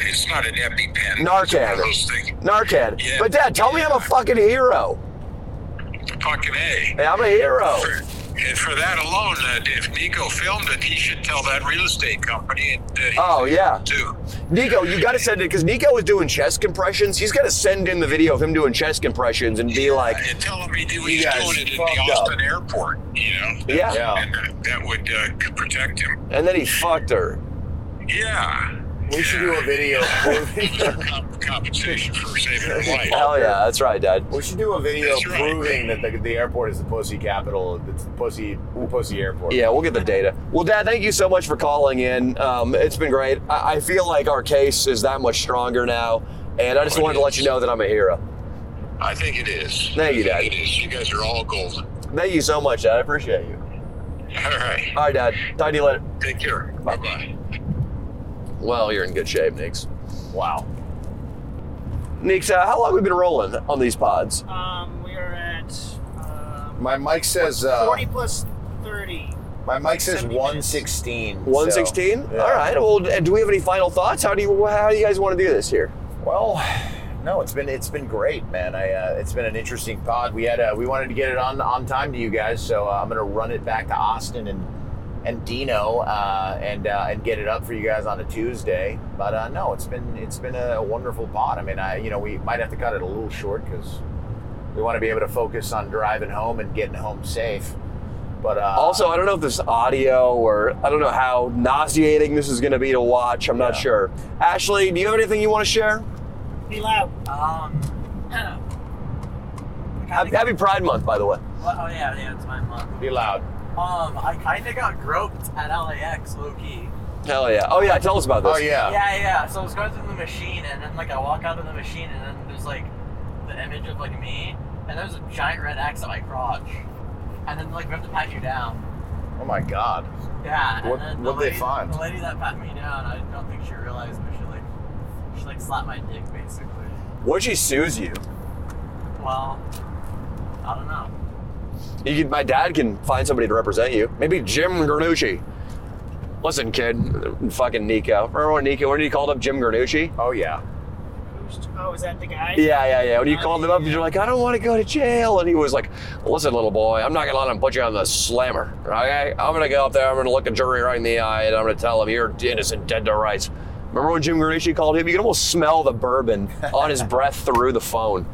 it's not an EpiPen. It's one Narcan. of those things. Narcan. Yeah. But Dad, tell me I'm a fucking hero. Fucking a. Hey, I'm a hero. For, and for that alone, uh, if Nico filmed it, he should tell that real estate company. And, uh, Oh, yeah. Too. Nico, you got to send it because Nico was doing chest compressions. He's got to send in the video of him doing chest compressions and be like, and tell him he, You he's guys doing it in the fucked up. Austin airport. You know. yeah. Yeah. And uh, that would uh, protect him. And then he fucked her. Yeah. We should do a video proving. Compensation for saving her life. Hell yeah, that's right, Dad. We should do a video That's right. proving that the, the airport is the pussy capital. It's the pussy the pussy airport. Yeah, we'll get the data. Well, Dad, thank you so much for calling in. Um, it's been great. I, I feel like our case is that much stronger now. And I just Oh, it wanted to let is. you know that I'm a hero. I think it is. Thank you, I think Dad. It is. You guys are all golden. Thank you so much, Dad. I appreciate you. All right. All right, Dad. Talk to you later. Take care. Bye bye. Well, you're in good shape, Nix. Wow. Nix, uh, how long have we been rolling on these pods? Um, we are at um, My mic says uh, 40 plus 30. my mic says 70 minutes. 116. so, 116? yeah. All right. Well, d- do we have any final thoughts? How do you how do you guys want to do this here? Well, no, it's been it's been great, man. I uh, it's been an interesting pod. We had uh, we wanted to get it on on time to you guys, so uh, I'm gonna run it back to Austin and and Dino uh, and uh, and get it up for you guys on a Tuesday. But uh, no, it's been it's been a wonderful pod. I mean, I you know we might have to cut it a little short because we want to be able to focus on driving home and getting home safe. But uh, Also, I don't know if this audio or I don't know how nauseating this is going to be to watch. I'm not sure. Ashley, do you have anything you want to share? Be loud. Um. Happy, happy Pride Month, by the way. Well, oh yeah, yeah, it's my month. be loud. Um, I kind of got groped at LAX, low key. Hell yeah. Oh yeah, tell us about this. Oh yeah. Yeah, yeah. So I was going through the machine, and then like I walk out of the machine, and then there's like the image of like me, and there's a giant red X at my crotch, and then like we have to pat you down. Oh my God. Yeah. What- and then the what'd they find? The lady that pat me down, I don't think she realized, but she like she like slapped my dick basically. What if she sues you? Well, I don't know. You can, my dad can find somebody to represent you. Maybe Jim Granucci. Listen, kid, fucking Nico. Remember when Nico, when he called up Jim Granucci? Oh yeah. Oh, is that the guy? Yeah, yeah, yeah. When you oh, called him up, you're like, I don't want to go to jail. And he was like, Listen, little boy, I'm not going to let him put you on the slammer. Okay? I'm going to go up there, I'm going to look a jury right in the eye, and I'm going to tell him you're innocent, dead to rights. Remember when Jim Granucci called him? You can almost smell the bourbon on his breath through the phone.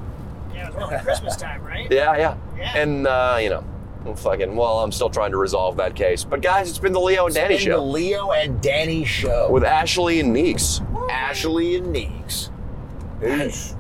Yeah, it was around Christmas time, right? Yeah, yeah. Yeah. And uh, you know, I'm fucking. Well, I'm still trying to resolve that case. But guys, it's been the Leo and Danny In the show Leo and Danny show with Ashley and Meeks. Ashley and Neeks. Peace.